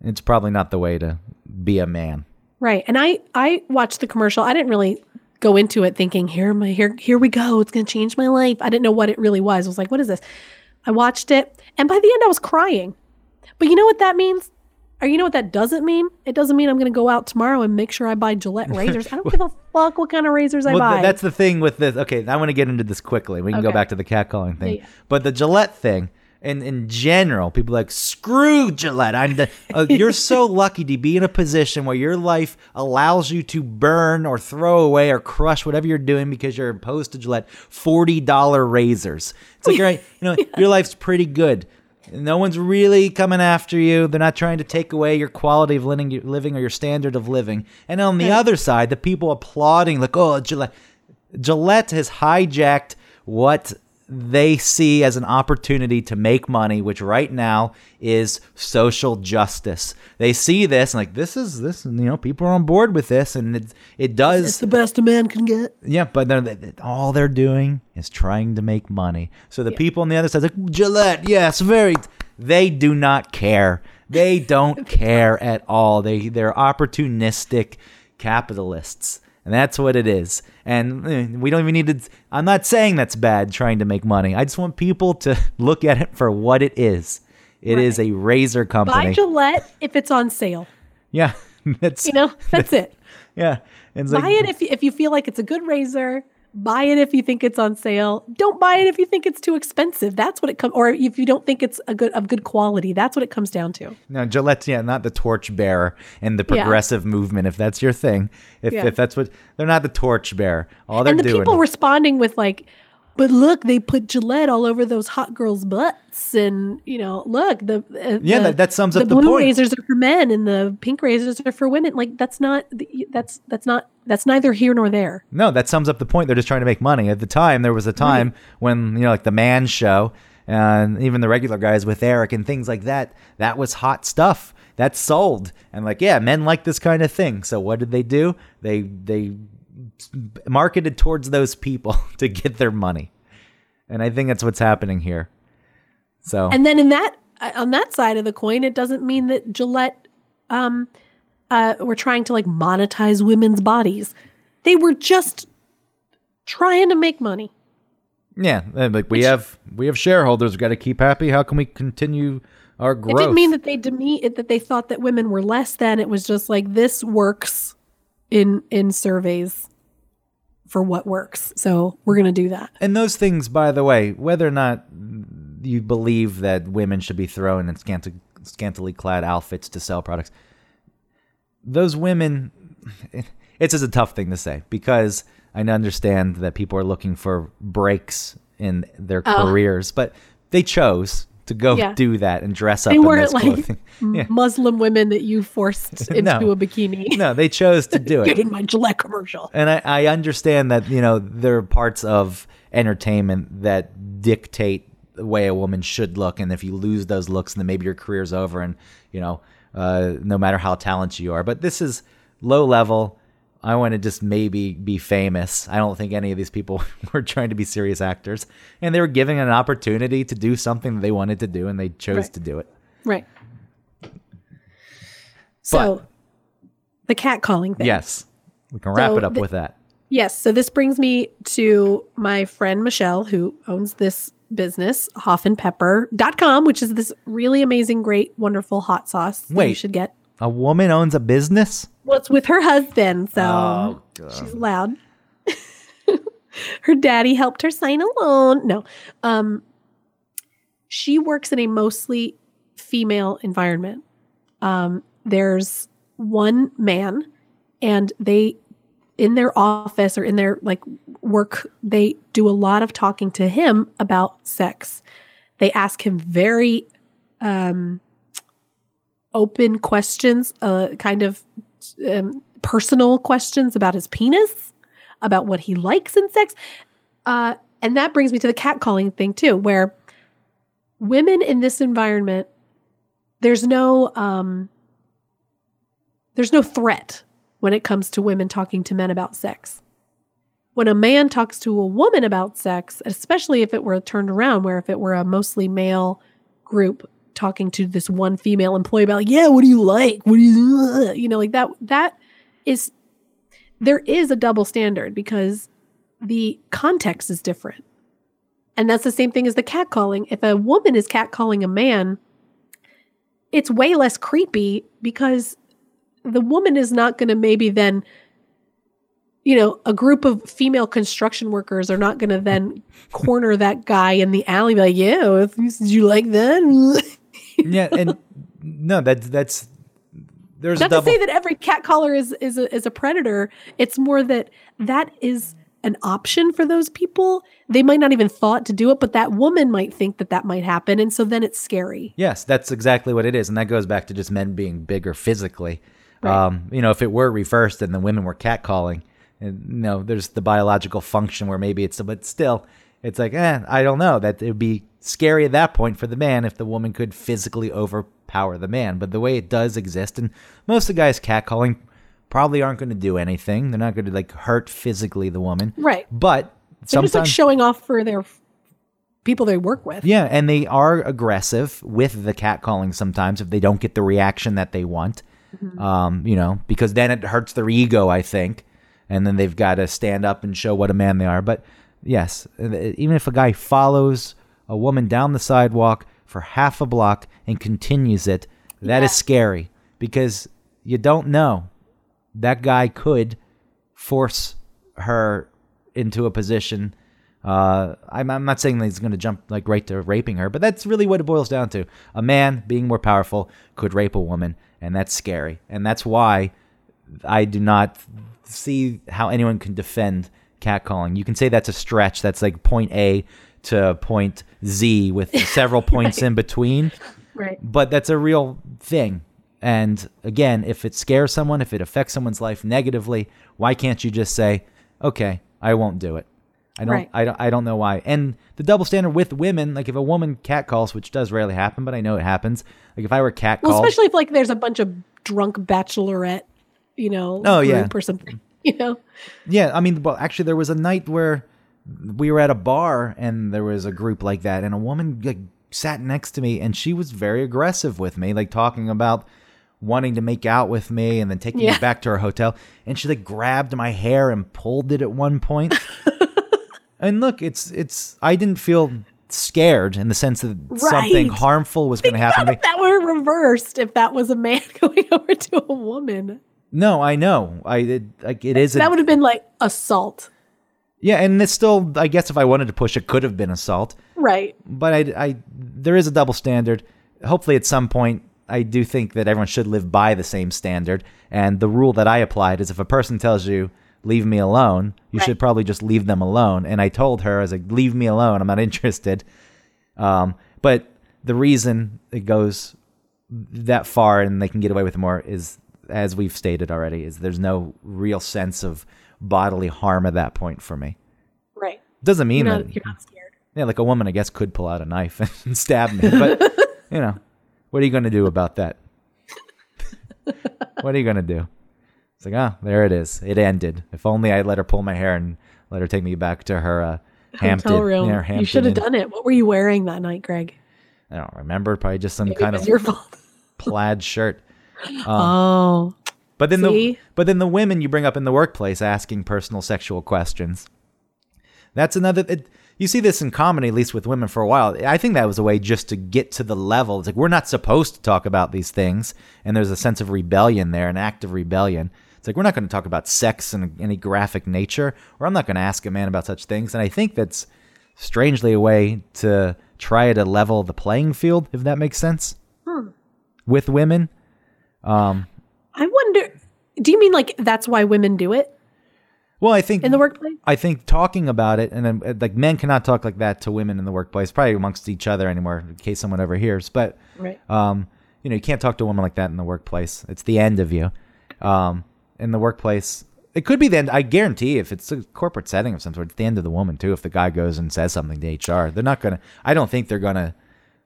it's probably not the way to be a man. Right. And I I watched the commercial. I didn't really go into it thinking here my here here we go. It's going to change my life. I didn't know what it really was. I was like, what is this? I watched it and by the end I was crying. But you know what that means? Or you know what that doesn't mean? It doesn't mean I'm going to go out tomorrow and make sure I buy Gillette razors. I don't give a fuck what kind of razors I Well, buy. th- that's the thing with this. Okay, I want to get into this quickly. We can go back to the catcalling thing. Yeah. But the Gillette thing, and in general, people are like screw Gillette. I'm the, uh, you're so lucky to be in a position where your life allows you to burn or throw away or crush whatever you're doing because you're opposed to Gillette forty dollar razors. It's like right, you know, your life's pretty good. No one's really coming after you. They're not trying to take away your quality of living, or your standard of living. And on the other side, the people applauding, like, oh, Gillette. Gillette has hijacked what they see as an opportunity to make money, which right now is social justice. They see this and like this is this, you know, people are on board with this, and it it does it's the best a man can get. yeah, but they're, they all they're doing is trying to make money. So the people on the other side, like Gillette, yes, very. They do not care. They don't care at all. They they're opportunistic capitalists, and that's what it is. And eh, we don't even need to. I'm not saying that's bad trying to make money. I just want people to look at it for what it is. It is a razor company. Buy. Gillette if it's on sale. yeah, that's You know, that's it. yeah. It's buy like, it if if you feel like it's a good razor. Buy it if you think it's on sale. Don't buy it if you think it's too expensive. That's what it comes. Or if you don't think it's a good of good quality. That's what it comes down to. No, Gillette's yeah, not the torchbearer and the Yeah. progressive movement. If that's your thing, if Yeah. if that's what they're not the torchbearer. All they're and the doing. people responding with like, "But look, they put Gillette all over those hot girls' butts, and you know, look the uh, Yeah, the- that- that sums the up the blue point. razors are for men and the pink razors are for women. Like that's not that's that's not that's neither here nor there. no, that sums up the point. They're just trying to make money. At the time, there was a time when you know, like the Man Show and even the regular guys with Eric and things like that. That was hot stuff. That sold. And like, yeah, men like this kind of thing. So what did they do? They they marketed towards those people to get their money. And I think that's what's happening here. So And then in that uh, on that side of the coin, it doesn't mean that Gillette um uh were trying to like monetize women's bodies. They were just trying to make money. Yeah, like we have we have shareholders. We got to keep happy. How can we continue our growth? It didn't mean that they deme- it- that they thought that women were less than. It was just like this works in in surveys for what works. So we're gonna do that. and those things, by the way, whether or not you believe that women should be thrown in scant- scantily clad outfits to sell products, those women, it's just a tough thing to say because I understand that people are looking for breaks in their Oh. careers, but they chose to go Yeah. do that and dress up They in weren't like. Yeah. Muslim women that you forced into No. a bikini. No, they chose to do it. Get in my Gillette commercial. And I, I understand that, you know, there are parts of entertainment that dictate the way a woman should look. And if you lose those looks, then maybe your career's over. And you know, uh, no matter how talented you are. But this is low level. I want to just maybe be famous. I don't think any of these people were trying to be serious actors, and they were given an opportunity to do something that they wanted to do, and they chose Right. to do it. Right. So, the cat calling thing. Yes, we can wrap So it up with that. Yes. So this brings me to my friend Michelle, who owns this business, hoffandpepper.com, which is this really amazing, great, wonderful hot sauce that you should get. A woman owns a business. Well, it's with her husband, so Oh, she's loud. her daddy helped her sign a loan. No. Um she works in a mostly female environment. Um there's one man and they in their office or in their like work they do a lot of talking to him about sex. They ask him very um open questions, uh, kind of um, personal questions about his penis, about what he likes in sex. Uh, and that brings me to the catcalling thing, too, where women in this environment, there's no, um, there's no threat when it comes to women talking to men about sex. When a man talks to a woman about sex, especially if it were turned around, where if it were a mostly male group talking to this one female employee about like, yeah, what do you like? What do you you know like that that is there is a double standard because the context is different. And that's the same thing as the catcalling. If a woman is catcalling a man, it's way less creepy because the woman is not going to maybe then you know, a group of female construction workers are not going to then corner that guy in the alley, like, "Yeah, if you, you like that?" yeah, and no, that's that's there's a Not double. to say that every cat caller is is a, is a predator. It's more that that is an option for those people. They might not even thought to do it, but that woman might think that that might happen, and so then it's scary. Yes, that's exactly what it is, and that goes back to just men being bigger physically. Right. Um, you know, if it were reversed and the women were catcalling, and you know, there's the biological function where maybe it's, but still, it's like, eh, I don't know. That it would be scary at that point for the man if the woman could physically overpower the man. But the way it does exist, and most of the guys catcalling probably aren't going to do anything. They're not going to like hurt physically the woman, Right. but They're just like showing off for their people they work with. yeah, and they are aggressive with the catcalling sometimes if they don't get the reaction that they want. Um, you know, because then it hurts their ego, I think, and then they've got to stand up and show what a man they are. But yes, uh, even if a guy follows a woman down the sidewalk for half a block and continues it, that is Yeah. scary because you don't know. That guy could force her into a position. Uh, I'm, I'm not saying that he's going to jump like right to raping her, but that's really what it boils down to. A man being more powerful could rape a woman, and that's scary. And that's why I do not see how anyone can defend catcalling. You can say that's a stretch. That's like point A to point Z with several points in between Right. but that's a real thing. And again, if it scares someone, if it affects someone's life negatively, why can't you just say, "Okay, I won't do it"? I don't, Right. I don't, I don't know why. And the double standard with women, like if a woman catcalls, which does rarely happen, but I know it happens. Like if I were catcalled, Well, especially if like there's a bunch of drunk bachelorette, you know, Oh, yeah. or something. You know. Yeah, I mean, well, actually, there was a night where we were at a bar and there was a group like that, and a woman like sat next to me, and she was very aggressive with me, like talking about wanting to make out with me and then taking Yeah. me back to her hotel, and she like grabbed my hair and pulled it at one point. and look, it's it's I didn't feel scared in the sense that something harmful was going to happen. If that were reversed, if that was a man going over to a woman, No, I know, I it, like it is a that would have been like assault. Yeah, and it's still I guess if I wanted to push, it could have been assault. Right. but I, I there is a double standard. Hopefully, at some point, I do think that everyone should live by the same standard. And the rule that I applied is if a person tells you leave me alone, you Right. should probably just leave them alone. And I told her I was like, leave me alone. I'm not interested. Um, but the reason it goes that far and they can get away with more is, as we've stated already, is there's no real sense of bodily harm at that point for me. Right. Doesn't mean You're that. you're not scared. Yeah, like a woman, I guess, could pull out a knife and stab me, but you know, what are you going to do about that? what are you going to do? It's like, oh, there it is. It ended. If only I let her pull my hair and let her take me back to her uh, Hampton. Hotel room. yeah, her you should have done it. What were you wearing that night, Greg? I don't remember. Probably just some Maybe kind of plaid shirt. oh, But then the but then the women you bring up in the workplace asking personal sexual questions. That's another. It, you see this in comedy, at least with women, for a while. I think that was a way just to get to the level. It's like we're not supposed to talk about these things, and there's a sense of rebellion there, an act of rebellion. It's like we're not going to talk about sex in any graphic nature, or I'm not going to ask a man about such things. And I think that's strangely a way to try to level the playing field, if that makes sense, with women. Um, I wonder. Do you mean like that's why women do it well, I think in the workplace? I think talking about it, and then uh, like men cannot talk like that to women in the workplace, probably amongst each other anymore, in case someone overhears. But Right. um, you know, you can't talk to a woman like that in the workplace. It's the end of you. Um, in the workplace, it could be the end. I guarantee, if it's a corporate setting of some sort, it's the end of the woman too. If the guy goes and says something to HR, they're not gonna. I don't think they're gonna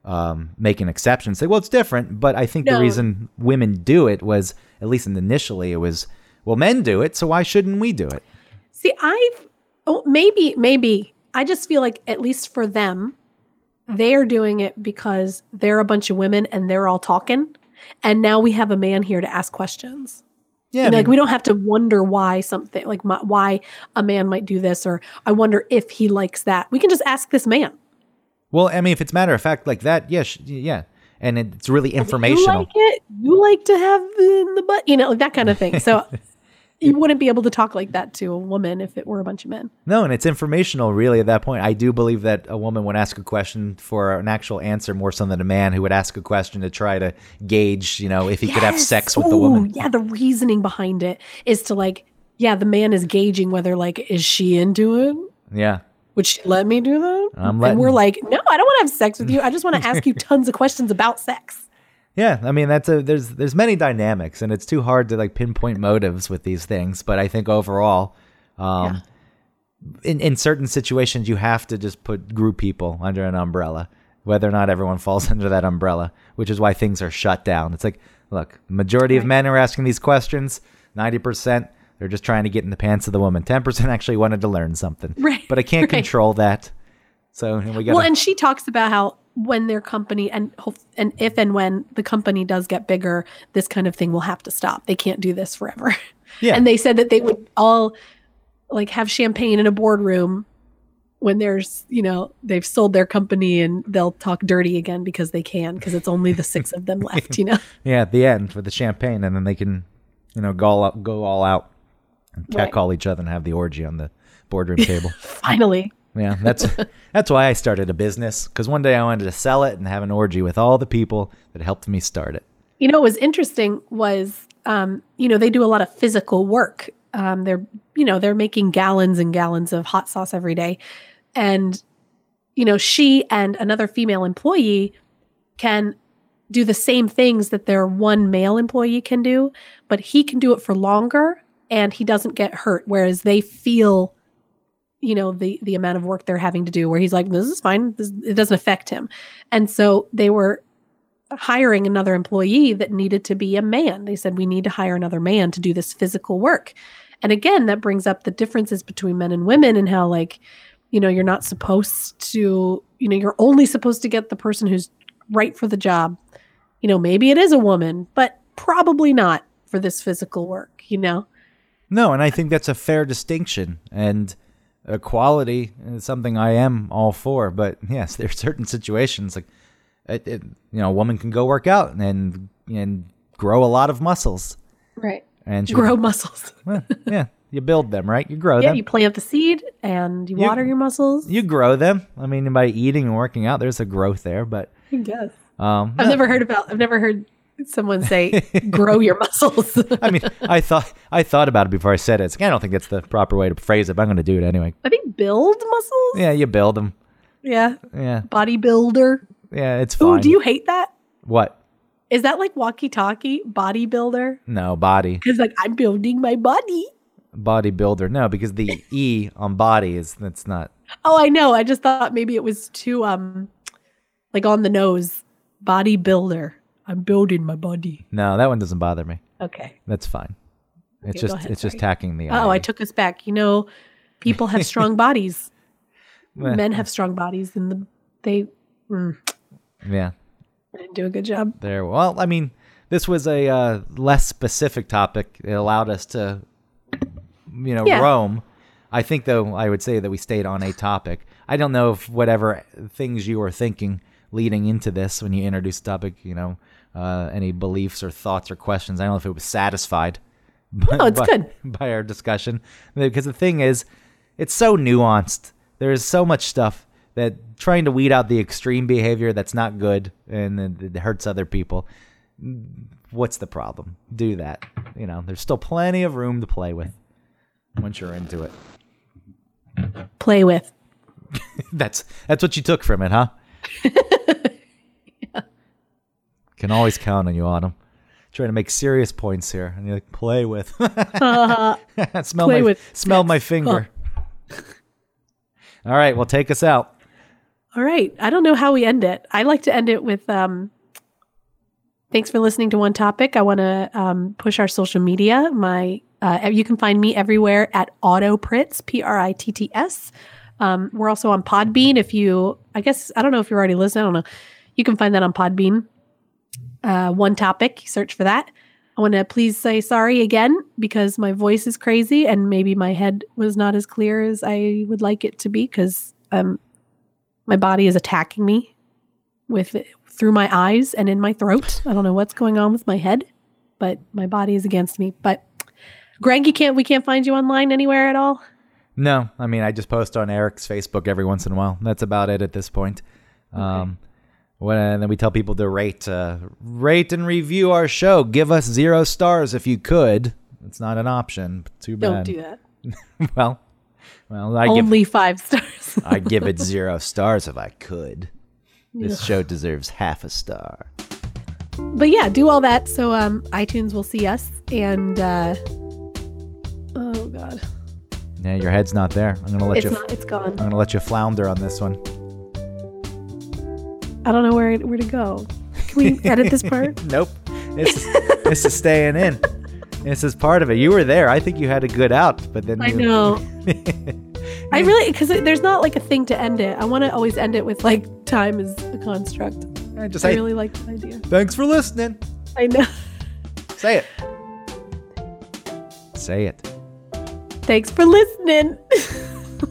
um, make an exception. Say, well, it's different. But I think the reason women do it was, at least initially, it was, well, men do it, so why shouldn't we do it? See, I've oh maybe maybe I just feel like at least for them, they're doing it because they're a bunch of women and they're all talking, and now we have a man here to ask questions. Yeah, You know, I like we don't have to wonder why something like my, why a man might do this or I wonder if he likes that. We can just ask this man. Well, I mean, if it's matter of fact like that, yeah, sh- yeah, and it's really informational. You like it? You like to have in the butt, you know, like that kind of thing. So you wouldn't be able to talk like that to a woman if it were a bunch of men. No, and it's informational, really. At that point, I do believe that a woman would ask a question for an actual answer more so than a man who would ask a question to try to gauge, you know, if he could have sex with the woman. Yeah, the reasoning behind it is to like, yeah, the man is gauging whether like, is she into it? Yeah, Would she let me do that? I'm and we're like, no, I don't want to have sex with you. I just want to ask you tons of questions about sex. yeah. I mean, that's a there's there's many dynamics, and it's too hard to like pinpoint motives with these things. But I think overall, um, in in certain situations, you have to just put group people under an umbrella, whether or not everyone falls under that umbrella, which is why things are shut down. It's like, look, majority of men are asking these questions. Ninety percent, they're just trying to get in the pants of the woman. Ten percent actually wanted to learn something, Right, But I can't right. control that. So we got. Well, and she talks about how when their company and and if and when the company does get bigger, this kind of thing will have to stop. They can't do this forever. Yeah. And they said that they would all like have champagne in a boardroom when there's, you know, they've sold their company and they'll talk dirty again because they can because it's only the six of them left, you know. yeah, at the end with the champagne, and then they can, you know, go all out, go all out and Right. catcall each other and have the orgy on the boardroom table. Finally. Yeah, that's that's why I started a business because one day I wanted to sell it and have an orgy with all the people that helped me start it. You know, what was interesting was, um, you know, they do a lot of physical work. Um, they're, you know, they're making gallons and gallons of hot sauce every day. And, you know, she and another female employee can do the same things that their one male employee can do, but he can do it for longer and he doesn't get hurt. Whereas they feel, you know, the the amount of work they're having to do where he's like, this is fine. This, it doesn't affect him. And so they were hiring another employee that needed to be a man. They said, we need to hire another man to do this physical work. And again, that brings up the differences between men and women and how, like, you know, you're not supposed to, you know, you're only supposed to get the person who's right for the job. You know, maybe it is a woman, but probably not for this physical work, you know? No, and I think that's a fair distinction and equality is something I am all for. But yes, there are certain situations like, it, it, you know, a woman can go work out and and grow a lot of muscles, Right. and she Grow muscles. Well, yeah, you build them, right? You grow yeah, them. Yeah, you plant the seed and you, You- water your muscles. you grow them. I mean, by eating and working out, there's a growth there. But I guess. um, I've never heard about, I've never heard someone say, grow your muscles. I mean, I thought I thought about it before I said it. It's like, I don't think that's the proper way to phrase it, but I'm going to do it anyway. I think build muscles. Yeah, you build them. Yeah. Yeah, Bodybuilder. yeah, it's fine. Ooh, do you hate that? what? Is that like walkie talkie bodybuilder? No, body, Because like I'm building my body. bodybuilder. No, because the e on body is that's not Oh, I know. I just thought maybe it was too um like on the nose. Bodybuilder. I'm building my body. No, that one doesn't bother me. Okay. That's fine. It's Okay, go just ahead, it's just tacking the Oh, I took us back. You know, people have strong bodies. Men have strong bodies, and the, they mm, yeah. didn't do a good job. There. Well, I mean, this was a uh, less specific topic. It allowed us to, you know, Yeah. roam. I think, though, I would say that we stayed on a topic. I don't know if whatever things you were thinking leading into this when you introduced the topic, you know, uh, any beliefs or thoughts or questions. I don't know if it was satisfied. By, No, it's by- good. by our discussion because the thing is, it's so nuanced. There is so much stuff that trying to weed out the extreme behavior that's not good and it it hurts other people. What's the problem? Do that. You know, there's still plenty of room to play with once you're into it. Play with. That's that's what you took from it, huh? Can always count on you, Autumn. Trying to make serious points here, and you like play with. smell Play my with smell my finger. All right, well, take us out. All right. I don't know how we end it. I like to end it with um thanks for listening to one topic. I want to um, push our social media. My uh, you can find me everywhere at AutumnPritts, P R I T T S. Um, we're also on Podbean. If you, I guess, I don't know if you're already listening. I don't know. You can find that on Podbean. Uh, one topic, search for that. I want to please say sorry again because my voice is crazy and maybe my head was not as clear as I would like it to be because um, my body is attacking me with through my eyes and in my throat. I don't know what's going on with my head, but my body is against me. But Greg, you can't we can't find you online anywhere at all. No, I mean I just post on Eric's Facebook every once in a while. That's about it at this point. Um, when, and then we tell people to rate, uh, rate and review our show. Give us zero stars if you could. It's not an option. Too bad. Don't do that. well, well, I give Only five stars. I give it zero stars if I could. This show deserves half a star. but yeah, do all that so um iTunes will see us and uh oh god. Yeah, your head's not there. I'm gonna let It's you. not it's gone. I'm gonna let you flounder on this one. I don't know where where to go. Can we edit this part? Nope. This is, this is staying in. This is part of it. You were there. I think you had a good out, but then I you, know. I really because there's not like a thing to end it. I want to always end it with like time is a construct. I just I really like that idea. thanks for listening. I know. Say it. Say it. Thanks for listening.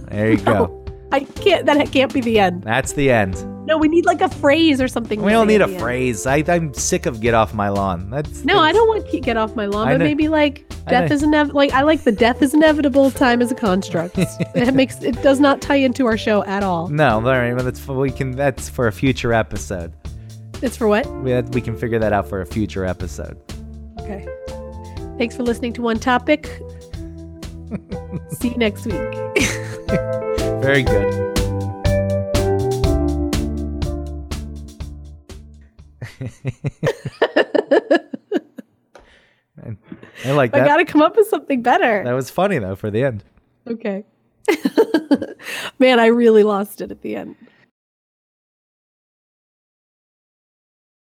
There you go. I can't. That can't be the end. That's the end. No, we need like a phrase or something. We don't need a phrase. I, I'm sick of get off my lawn. That's No, I don't want to get off my lawn, but maybe like death is inevitable. Like I like the death is inevitable. Time is a construct. it makes it does not tie into our show at all. No, all right, but that's we can. That's for a future episode. It's for what? We we can figure that out for a future episode. Okay. Thanks for listening to One Topic. See you next week. Very good. I like I got to come up with something better. That was funny though for the end. Okay. Man, I really lost it at the end.